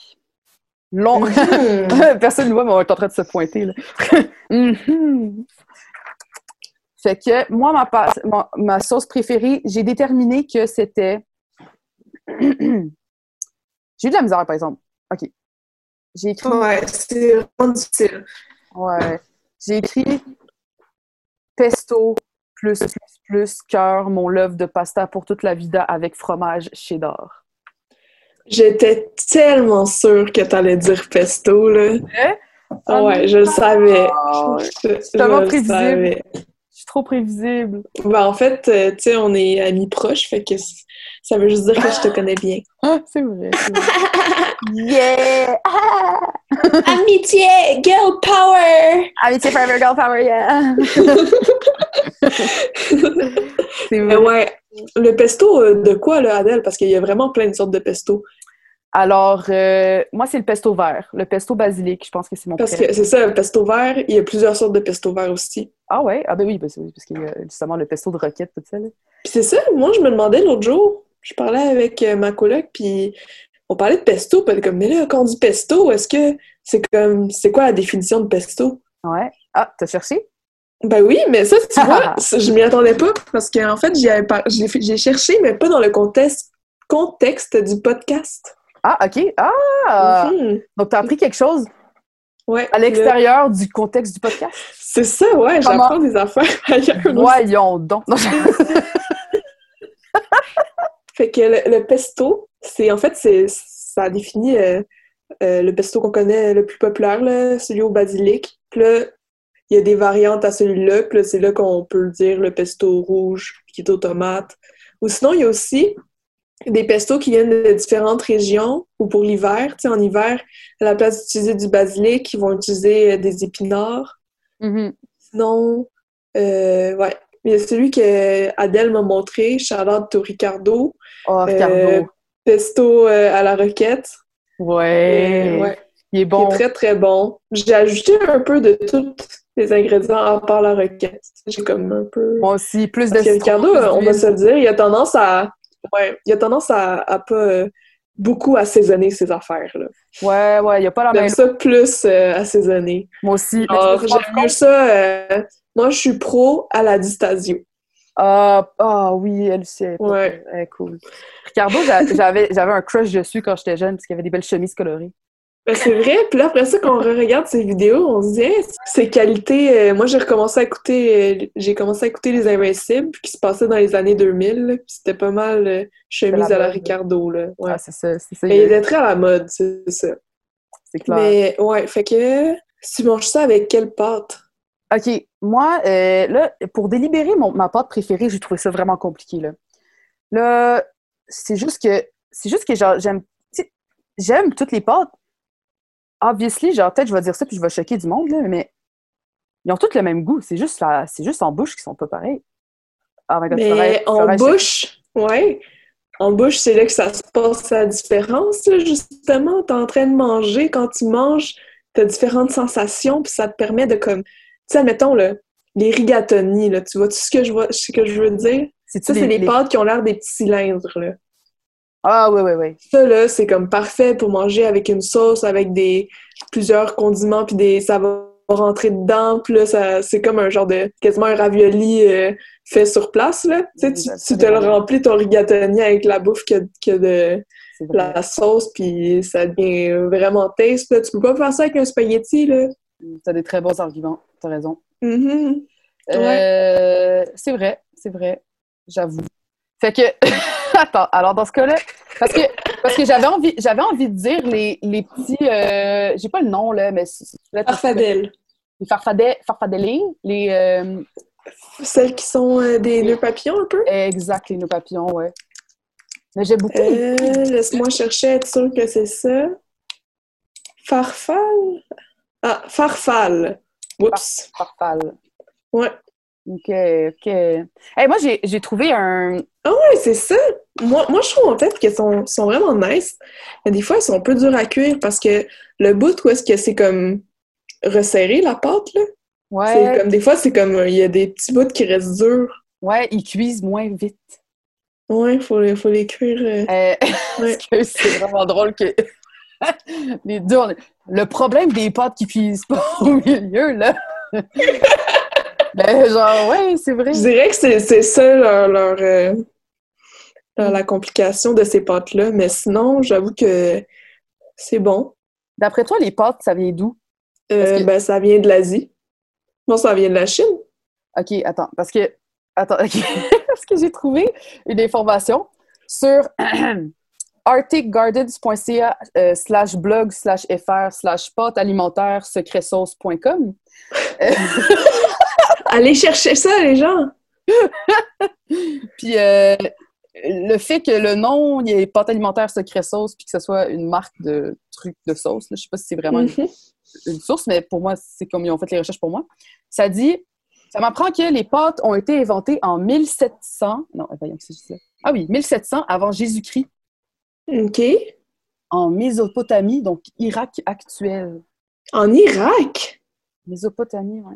Long... Mhm. Personne ne voit, mais on est en train de se pointer. Là. Mhm. Fait que moi, ma, pa- ma, ma sauce préférée, j'ai déterminé que c'était. j'ai eu de la misère, par exemple. OK. J'ai écrit. Ouais, c'est vraiment difficile. Ouais. J'ai écrit pesto plus plus plus cœur mon love de pasta pour toute la vida avec fromage cheddar. J'étais tellement sûre que t'allais dire pesto, là. Vrai? Ah ouais, je le savais. Oh, Je, tellement je le prévisible. savais. Suis trop prévisible. Ben, en fait, euh, tu sais, on est amis proches, fait que ça veut juste dire que je te connais bien. Ah, c'est vrai. c'est vrai. yeah! Ah! Amitié, girl power! Amitié forever, girl power, yeah! c'est Mais vrai. ouais, le pesto, euh, de quoi, là, Adèle? Parce qu'il y a vraiment plein de sortes de pesto. Alors, euh, moi, c'est le pesto vert. Le pesto basilic, je pense que c'est mon Parce préféré. que c'est ça, le pesto vert, il y a plusieurs sortes de pesto vert aussi. Ah ouais? Ah ben oui, ben c'est- oui, parce qu'il y a justement le pesto de roquette, tout ça. Là. Puis c'est ça, moi, je me demandais l'autre jour, je parlais avec euh, ma coloc, puis on parlait de pesto, puis elle était comme, mais là, quand on dit pesto, est-ce que c'est comme, c'est quoi la définition de pesto? Ouais. Ah, t'as cherché? Ben oui, mais ça, tu vois, je m'y attendais pas, parce qu'en fait, par- j'ai j'ai cherché, mais pas dans le contexte, contexte du podcast. Ah, OK. Ah! Mhm. Donc, t'as appris quelque chose Ouais. à l'extérieur du contexte du podcast? C'est ça, ouais, Comment? j'apprends des affaires ailleurs. aussi. Voyons donc. Non, je- Fait que le, le pesto, c'est en fait, c'est ça définit euh, euh, le pesto qu'on connaît le plus populaire, là, celui au basilic. Puis là, il y a des variantes à celui-là. Puis là, c'est là qu'on peut le dire le pesto rouge qui est aux tomates. Ou sinon, il y a aussi des pestos qui viennent de différentes régions ou pour l'hiver. Tu sais, en hiver, à la place d'utiliser du basilic, ils vont utiliser euh, des épinards. Mhm. Sinon, euh, ouais. il y a celui que Adèle m'a montré, Charlotte to Ricardo. Oh, Ricardo. Euh, pesto euh, à la roquette. Ouais. Ouais. Il est bon. Il est très, très bon. J'ai ajouté un peu de tous les ingrédients à part la roquette. J'ai comme un peu... Moi aussi, plus de Parce que citron, Ricardo, on va se le dire, il a tendance à... Ouais, il a tendance à, à pas euh, beaucoup assaisonner ses affaires, là. Ouais, ouais, il n'y a pas la J'aime même. ça plus euh, assaisonner. Moi aussi. Rends j'aime mieux ça... euh, Moi, je suis pro à la distasio. Ah, ah oui, elle aussi. elle est Ouais. cool. Ricardo, j'a- j'avais j'avais un crush dessus quand j'étais jeune parce qu'il avait des belles chemises colorées. Ben, c'est vrai. Puis là, après ça, quand on regarde ces vidéos, on se dit, Hey, ces qualités. euh, moi, j'ai recommencé à écouter, euh, j'ai commencé à écouter Les Invincibles, qui se passaient dans les années 2000. là, puis c'était pas mal euh, chemise la à la. Ricardo. Là. Ouais. Ah, c'est ça, c'est ça. Et il était très à la mode, c'est ça. C'est clair. Mais ouais, fait que tu manges ça avec quelle pâte? OK, moi, euh, là, pour délibérer mon, ma pâte préférée, j'ai trouvé ça vraiment compliqué, là. Là, c'est juste que, c'est juste que, genre, j'aime, j'aime toutes les pâtes. Obviously, genre, peut-être je vais dire ça puis je vais choquer du monde, là, mais ils ont toutes le même goût. C'est juste, la, c'est juste en bouche qu'ils sont pas pareils. Ah, my God, tu Mais ferais- en bouche, ouais. En bouche, c'est là que ça se passe la différence, là, justement. T'es en train de manger, quand tu manges, t'as différentes sensations, puis ça te permet de comme... Tu sais, mettons, là, les rigatoni, là, tu vois tout ce que je vois, ce que je veux dire? Ça, c'est les- les- pâtes qui ont l'air des petits cylindres, là. Ah, oui, oui, oui. Ça, là, c'est comme parfait pour manger avec une sauce, avec des plusieurs condiments, puis des... ça va rentrer dedans, puis là, ça- c'est comme un genre de... quasiment un ravioli euh, fait sur place, là. Tu sais, tu, te le remplis, ton rigatoni, avec la bouffe que, que de la sauce, puis ça devient vraiment taste, là. Tu peux pas faire ça avec un spaghetti, là. T'as des très bons arguments. T'as raison. Euh, c'est vrai, c'est vrai, j'avoue. Fait que, attends, alors dans ce cas-là, parce que, parce que j'avais envie, j'avais envie de dire les, les petits, euh, j'ai pas le nom là, mais c'est- c'est- Farfadelle. les farfadets, farfadellis, les, euh, Celles qui sont euh, des nœuds papillons, un peu? exact, les nœuds papillons, ouais. Mais j'aime beaucoup Laisse-moi chercher, être sûr que c'est ça. Farfal? Ah, farfal. Oups. farfales. Ouais. Ok, ok. Hey, moi, j'ai, trouvé un, Ah ouais, c'est ça. Moi, moi, je trouve en fait qu'elles sont, sont vraiment nice. Mais des fois, elles sont un peu dures à cuire parce que le bout où est-ce que c'est comme resserré, la pâte, là, c'est ouais, comme des fois, c'est comme il y a des petits bouts qui restent durs. ouais, ils cuisent moins vite. Ouais, faut les, faut les cuire. euh, Euh, Ouais. parce que c'est vraiment drôle que les deux, on le problème des pâtes qui cuisent pas au milieu, là. Ben, genre, ouais, c'est vrai. Je dirais que c'est ça leur, leur, euh, leur- la complication de ces pâtes-là. Mais sinon, j'avoue que c'est bon. D'après toi, les pâtes, ça vient d'où? Euh, que- ben, ça vient de l'Asie. Bon, ça vient de la Chine. OK, attends, parce que... Attends, OK. parce que j'ai trouvé une information sur arcticgardens.ca euh, slash blog slash fr slash pâte alimentaire secretsauce.com. Allez chercher ça, les gens! Puis euh, le fait que le nom, il y ait pâte alimentaire secret sauce, puis que ce soit une marque de trucs de sauce, là, je sais pas si c'est vraiment une, Mhm. une source, mais pour moi, c'est comme ils ont fait les recherches pour moi. Ça dit, ça m'apprend que les pâtes ont été inventées en 1700, non, voyons, c'est juste ça. Ah oui, 1700 avant Jésus-Christ, OK. en Mésopotamie, donc Irak actuel. En Irak? Mésopotamie, ouais.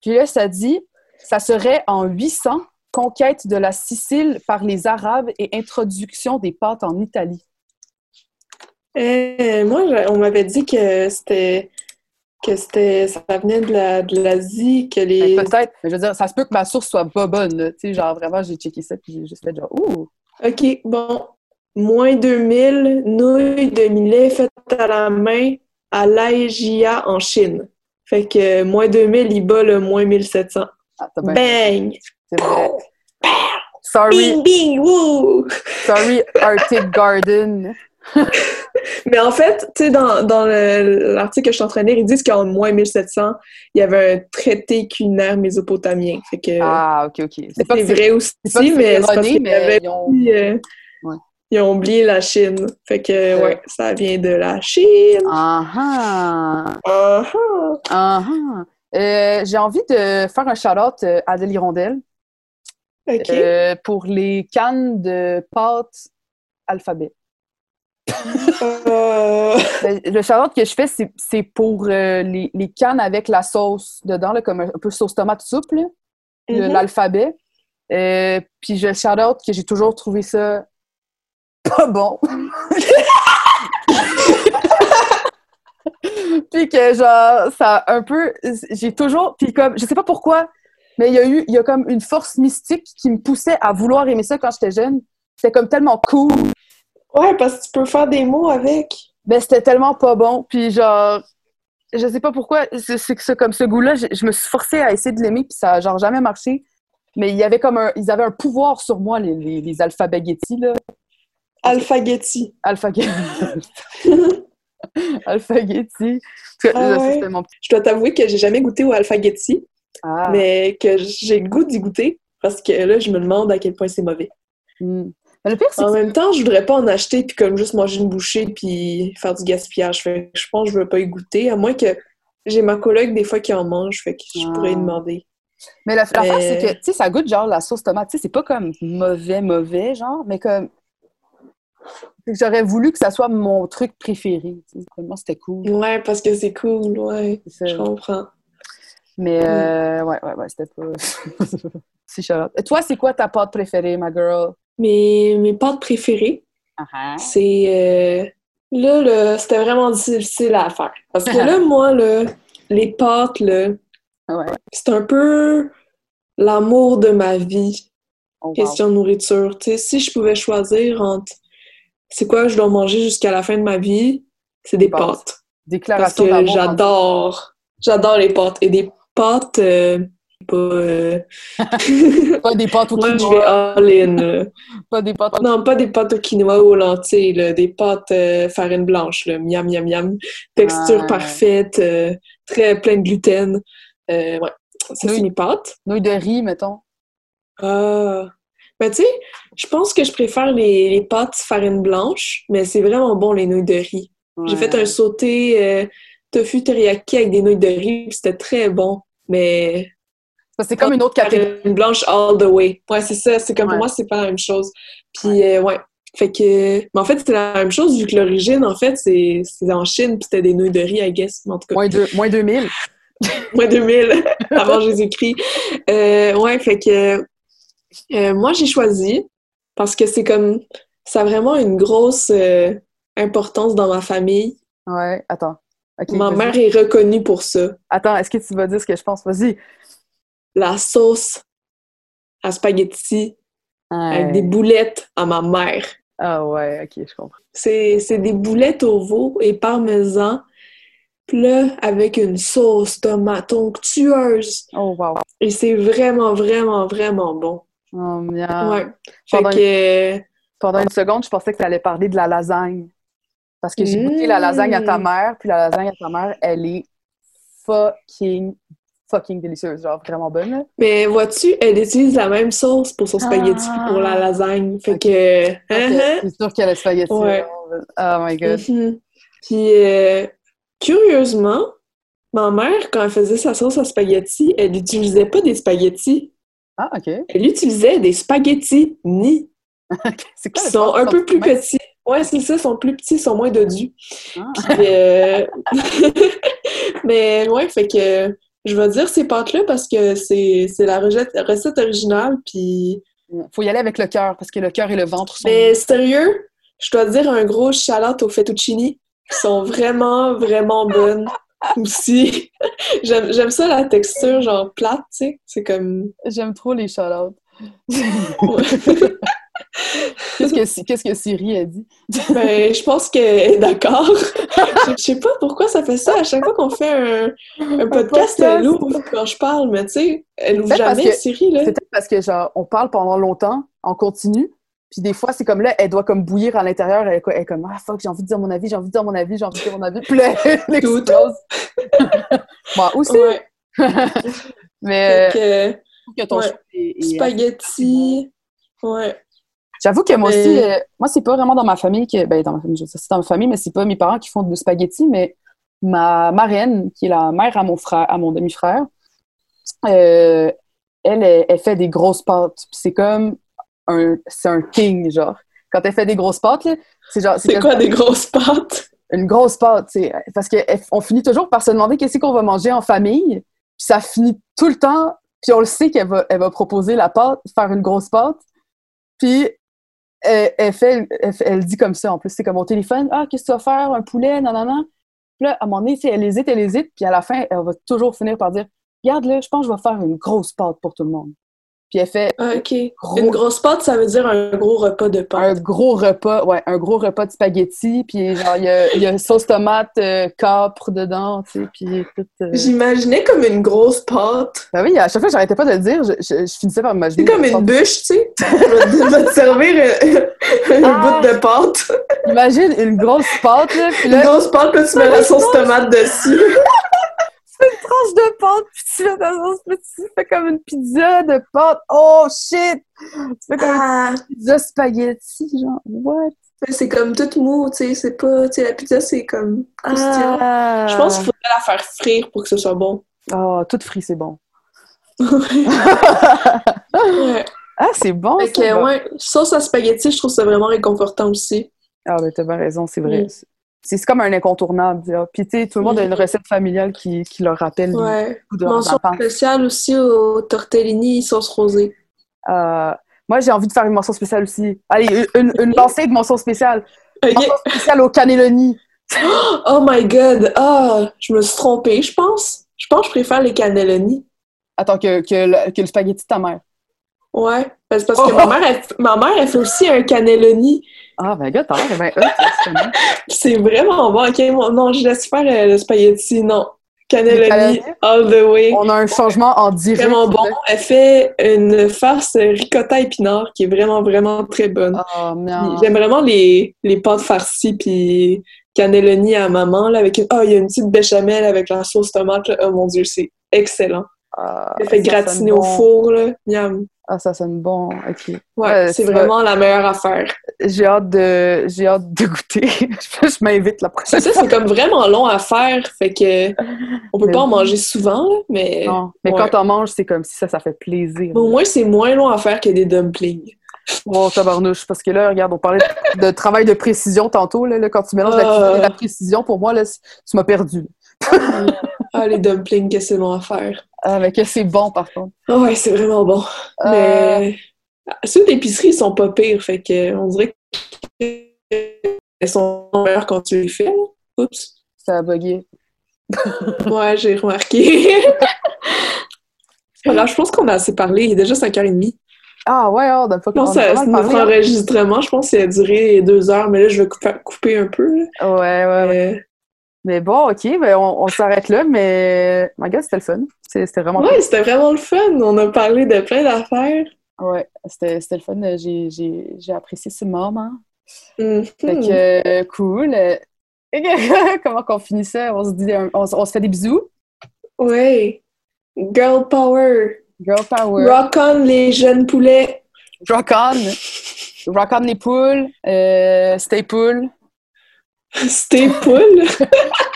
Puis là, ça dit, ça serait en 800, conquête de la Sicile par les Arabes et introduction des pâtes en Italie. Euh, moi, on m'avait dit que c'était que c'était ça venait de la de l'Asie, que les Ben, Peut-être, mais je veux dire, ça se peut que ma source soit pas bonne. là. Tu sais, genre, vraiment, j'ai checké ça, puis j'ai juste fait genre, ouh! OK, bon. Moins 2000 nouilles de millet faites à la main à Laejia en Chine. Fait que euh, moins 2000, il bat le moins 1700. Ah, bien Bang! c'est vrai. Sorry, Bing, bing, woo! sorry, Arctic Garden. Mais en fait, tu sais, dans, dans le- l'article que je suis en train de lire, ils disent qu'en moins 1700, il y avait un traité culinaire mésopotamien. Fait que Ah, ok, ok. c'est vrai aussi, mais c'est parce ont- oublié, euh, Ouais. Ils ont oublié la Chine. Fait que, Euh. ouais, ça vient de la Chine. Ah ah! Ah ah. J'ai envie de faire un shout-out euh, à Adèle Hirondelle. OK. Euh, pour les cannes de pâtes alphabet. Euh, le charlotte que je fais, c'est- pour euh, les, les cannes avec la sauce dedans, là, comme un, peu sauce tomate soupe, là, le- Mhm. l'alphabet. Puis je shout-out que j'ai toujours trouvé ça pas bon. puis que genre, ça a un peu... J'ai toujours... Puis comme, je sais pas pourquoi, mais il y a eu, il y a comme une force mystique qui me poussait à vouloir aimer ça quand j'étais jeune. C'était comme tellement cool. Ouais, parce que tu peux faire des mots avec. Ben, c'était tellement pas bon. Puis genre, je sais pas pourquoi, c'est que comme ce goût-là, je, je me suis forcée à essayer de l'aimer, puis ça a genre jamais marché. Mais il y avait comme un, ils avaient un pouvoir sur moi, les, les, les alphabaghettis, là. Alphagetti. Que, Ah ouais. mon petit- Je dois t'avouer que j'ai jamais goûté au alphagetti, Ah. mais que j'ai le goût d'y goûter parce que là, je me demande à quel point c'est mauvais. Hmm. Le pire, En que même temps, je voudrais pas en acheter puis comme juste manger une bouchée puis faire du gaspillage. Fait que je pense que je veux pas y goûter, à moins que j'ai ma collègue des fois qui en mange, fait que je Ah. pourrais y demander. Mais la- c'est que, tu sais, ça goûte genre la sauce tomate. Tu sais, c'est pas comme mauvais, mauvais, genre, mais comme. J'aurais voulu que ça soit mon truc préféré. moi, c'était cool. Ouais, parce que c'est cool, ouais. Je comprends. Mais, euh, ouais, ouais, ouais, c'était pas. c'est Charlotte. Et toi, c'est quoi ta pâte préférée, ma girl? Mes, mes pâtes préférées, Ah c'est... euh, Là, là c'était vraiment difficile à faire. Parce que là, moi, là, les pâtes, là, ah. Ouais. c'est un peu l'amour de ma vie. Oh, wow. question de nourriture. Tu sais, si je pouvais choisir entre c'est quoi je dois manger jusqu'à la fin de ma vie, c'est des Des pâtes. pâtes. Parce Déclaration que d'amour. j'adore, j'adore les pâtes. Et des pâtes, euh, pas, euh, Pas des pâtes au moi je vais quinoa. all-in. Pas des pâtes au Non, pas des pâtes au quinoa ou aux lentilles, là, des pâtes euh, farine blanche, là, miam, miam, miam. Texture Ouais. parfaite, très plein de gluten. Ouais, ça c'est mes pâtes. Nouilles de riz, mettons. Ah. Ben, tu sais, je pense que je préfère les, les pâtes farine blanche, mais c'est vraiment bon, les nouilles de riz. J'ai fait un sauté euh, tofu teriyaki avec des nouilles de riz, puis c'était très bon. Mais Ça, C'est comme une autre catégorie. farine blanche all the way. Ouais, c'est ça. C'est comme Ouais. pour moi, c'est pas la même chose. Puis, euh, ouais. Fait que... Mais en fait, c'était la même chose, vu que l'origine, en fait, c'est c'est en Chine, puis c'était des nouilles de riz, I guess. En tout cas, Moins, deux, moins 2000. moins 2000, avant Jésus-Christ. Euh, ouais, fait que euh, moi, j'ai choisi parce que c'est comme ça a vraiment une grosse euh, importance dans ma famille. Ouais, attends. Ma mère est reconnue pour ça. Attends, est-ce que tu vas dire ce que je pense? Vas-y. La sauce à spaghetti avec des boulettes à ma mère. Ah ouais, ok, je comprends. C'est des boulettes au veau et parmesan, puis là, avec une sauce tomate onctueuse. Oh wow. Et c'est vraiment, vraiment, vraiment bon. Oh, miam. Ouais. Fait Pendant- que... Pendant une seconde, je pensais que tu allais parler de la lasagne. Parce que j'ai goûté la lasagne à ta Mm. mère, puis la lasagne à ta mère, elle est fucking, fucking délicieuse. Genre vraiment bonne. là. Mais vois-tu, elle utilise la même sauce pour son spaghetti Ah. pour la lasagne. Fait que... Ok, hein, C'est sûr qu'elle a spaghetti. Ouais. Oh my hein. god. Mhm. Puis, euh, curieusement, ma mère, quand elle faisait sa sauce à spaghetti, elle n'utilisait pas des spaghettis. Ah, ok. Elle utilisait des spaghettis ni C'est qui quoi le sont un peu plus petits. Ouais, c'est ça, sont plus petits, sont moins dodus. Ah. Puis, euh, Mais ouais, fait que je vais dire ces pâtes-là parce que c'est c'est la recette, recette originale. Puis... Faut y aller avec le cœur, parce que le cœur et le ventre sont. Mais sérieux, je dois dire un gros shout au fettuccini qui sont vraiment, vraiment bonnes aussi. J'aime ça la texture, genre plate, tu sais. C'est comme. J'aime trop les shout Qu'est-ce que, qu'est-ce que Siri a dit? Ben, je pense qu'elle est d'accord. Je je sais pas pourquoi ça fait ça. À chaque fois qu'on fait un, un podcast, podcast. elle ouvre quand je parle, mais tu sais, elle ouvre jamais, Siri, là. C'est peut-être parce que, genre, on parle pendant longtemps, en continu, puis des fois, c'est comme là, elle doit comme bouillir à l'intérieur, elle, elle est comme, ah fuck, j'ai envie de dire mon avis, j'ai envie de dire mon avis, j'ai envie de dire mon avis, puis là, elle explose. Moi aussi. Ouais. Mais que, euh, que ton ouais. choix est- est- spaghetti. Ouais. J'avoue que moi Mais- aussi, euh, moi, c'est pas vraiment dans ma famille que. Ben, dans ma famille, c'est dans ma famille, mais c'est pas mes parents qui font du spaghetti, mais ma marraine, qui est la mère à mon frère, à mon demi-frère, euh, elle, elle, elle fait des grosses pâtes. C'est comme un, c'est un king, genre. Quand elle fait des grosses pâtes, là, c'est genre. C'est quoi des grosses pâtes? Une grosse pâte, tu sais. Parce qu'on finit toujours par se demander qu'est-ce qu'on va manger en famille. Puis ça finit tout le temps. Puis on le sait qu'elle va, elle va proposer la pâte, faire une grosse pâte. Puis elle, elle fait, elle, elle dit comme ça, en plus. C'est comme au téléphone. Ah, qu'est-ce que tu vas faire? Un poulet? Non, non, non. Puis là, à un moment donné, elle hésite, elle hésite. Puis à la fin, elle va toujours finir par dire Regarde, là, je pense que je vais faire une grosse pâte pour tout le monde. Puis elle fait. Ah, OK. Une grosse pâte, ça veut dire un gros repas de pâte. Un gros repas, ouais, un gros repas de spaghettis. Puis genre, il y a, il y a une sauce tomate euh, capre dedans, tu sais. Puis tout. euh, J'imaginais comme une grosse pâte. Ben oui, à chaque fois, j'arrêtais pas de le dire. Je, je, je finissais par m'imaginer. C'est comme une bûche, tu sais. Je vais te- servir un, un Ah. bout de pâte. Imagine une grosse pâte, là. Puis Une là, grosse pâte, puis tu mets la sauce tomate dessus. Une tranche de pâte, puis tu ta sauce, puis tu fais comme une pizza de pâte. Oh shit! Tu fais comme Ah, une pizza spaghetti, genre, what? c'est comme tout mou, tu sais. C'est pas. Tu sais, la pizza, c'est comme. Ah! Je pense qu'il faudrait la faire frire pour que ce soit bon. Oh, tout frit, c'est bon. Ouais. Ah, c'est bon, Fait ça. que, ouais, sauce à spaghetti, je trouve ça vraiment réconfortant aussi. Ah, ben, t'as bien raison, c'est vrai. Mm. C'est comme un incontournable. là. Puis, tu sais, tout le monde a une recette familiale qui, qui leur rappelle Ouais. Mention spéciale aussi au tortellini sauce rosée. Euh, moi, j'ai envie de faire une mention spéciale aussi. Allez, une, une lancée de mention spéciale. Ok. Mention spéciale au cannelloni. Oh my god! Ah, je me suis trompée, je pense. Je pense que je préfère les cannelloni. Attends, que, que, le, que le spaghetti de ta mère. Ouais. Parce, parce que Oh! ma, mère, elle, ma mère, elle fait aussi un cannelloni. Ah, ben, gars, t'as l'air ben, hot, c'est vraiment bon. Ok, non, je laisse faire euh, le spaghetti. Non. Cannelloni, all the way. On a un changement en direct. Vraiment bon. Elle fait une farce ricotta épinard qui est vraiment, vraiment très bonne. Oh. J'aime vraiment les, les pâtes farcies puis cannelloni à maman là, avec une... oh, il y a une petite béchamel avec la sauce tomate. là. Oh mon dieu, c'est excellent. Ah, fait gratiner au four là. Miam. Ah, ça sonne bon. OK. Ouais, c'est vraiment la meilleure affaire. J'ai hâte de, j'ai hâte de goûter. je m'invite la prochaine Ça, c'est comme vraiment long à faire, fait que on peut Mais pas en manger souvent, là, mais, Non, mais Ouais. quand on mange, c'est comme si ça, ça fait plaisir. mais au moins c'est moins long à faire que des dumplings. Oh, tabarnouche. Parce que là, regarde, on parlait de, travail de précision tantôt. Là, là, quand tu mélanges la Ah. la précision, pour moi, là, tu m'as perdu. ah, les dumplings, que c'est long à faire. Ah, mais que c'est bon, par contre. Ah ouais, c'est vraiment bon. Euh, Mais ceux d'épicerie, ils sont pas pires, fait que on dirait qu'elles sont meilleures quand tu les fais. Oups. Ça a bugué. Ouais, j'ai remarqué. Alors, je pense qu'on a assez parlé. Il est déjà 5h30. Ah, ouais, oh, d'un fois Je pense que notre enregistrement, je pense qu'il a duré deux heures, mais là, je vais couper, couper un peu. là. Ouais, ouais, ouais. Mais bon, OK, ben, on, on s'arrête là, mais my God, c'était le fun. C'était vraiment Ouais, c'était vraiment le fun. On a parlé de plein d'affaires. Ouais, c'était le fun. J'ai- apprécié ce moment. Fait que, cool. Comment qu'on finit ça? On se dit, on, se- on se fait des bisous. Ouais. Girl power. Girl power. Rock on les jeunes poulets. Rock on. Rock on les poules. Euh, stay pool. Stay poule.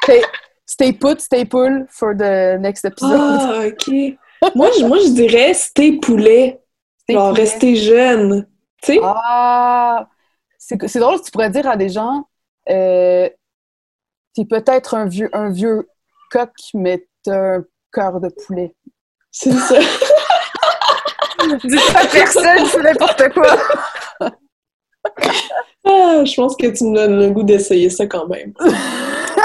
Stay, stay put, stay pool for the next episode. Ah, ok. moi, je, moi, je dirais stay poulet. Stay Genre, poulet. rester jeune. Tu sais? Ah! C'est c'est drôle, tu pourrais dire à des gens, euh, t'es peut-être un vieux, un vieux coq, mais t'as un cœur de poulet. C'est ça. Dis ça à personne, c'est n'importe quoi! Ah, je pense que tu me donnes le goût d'essayer ça quand même.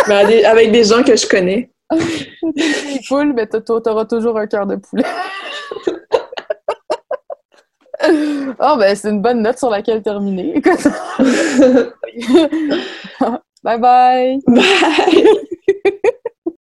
Mais des- avec des gens que je connais. T'es poule, mais t'auras toujours un cœur de poulet. oh, ben, c'est une bonne note sur laquelle terminer. Bye bye! Bye!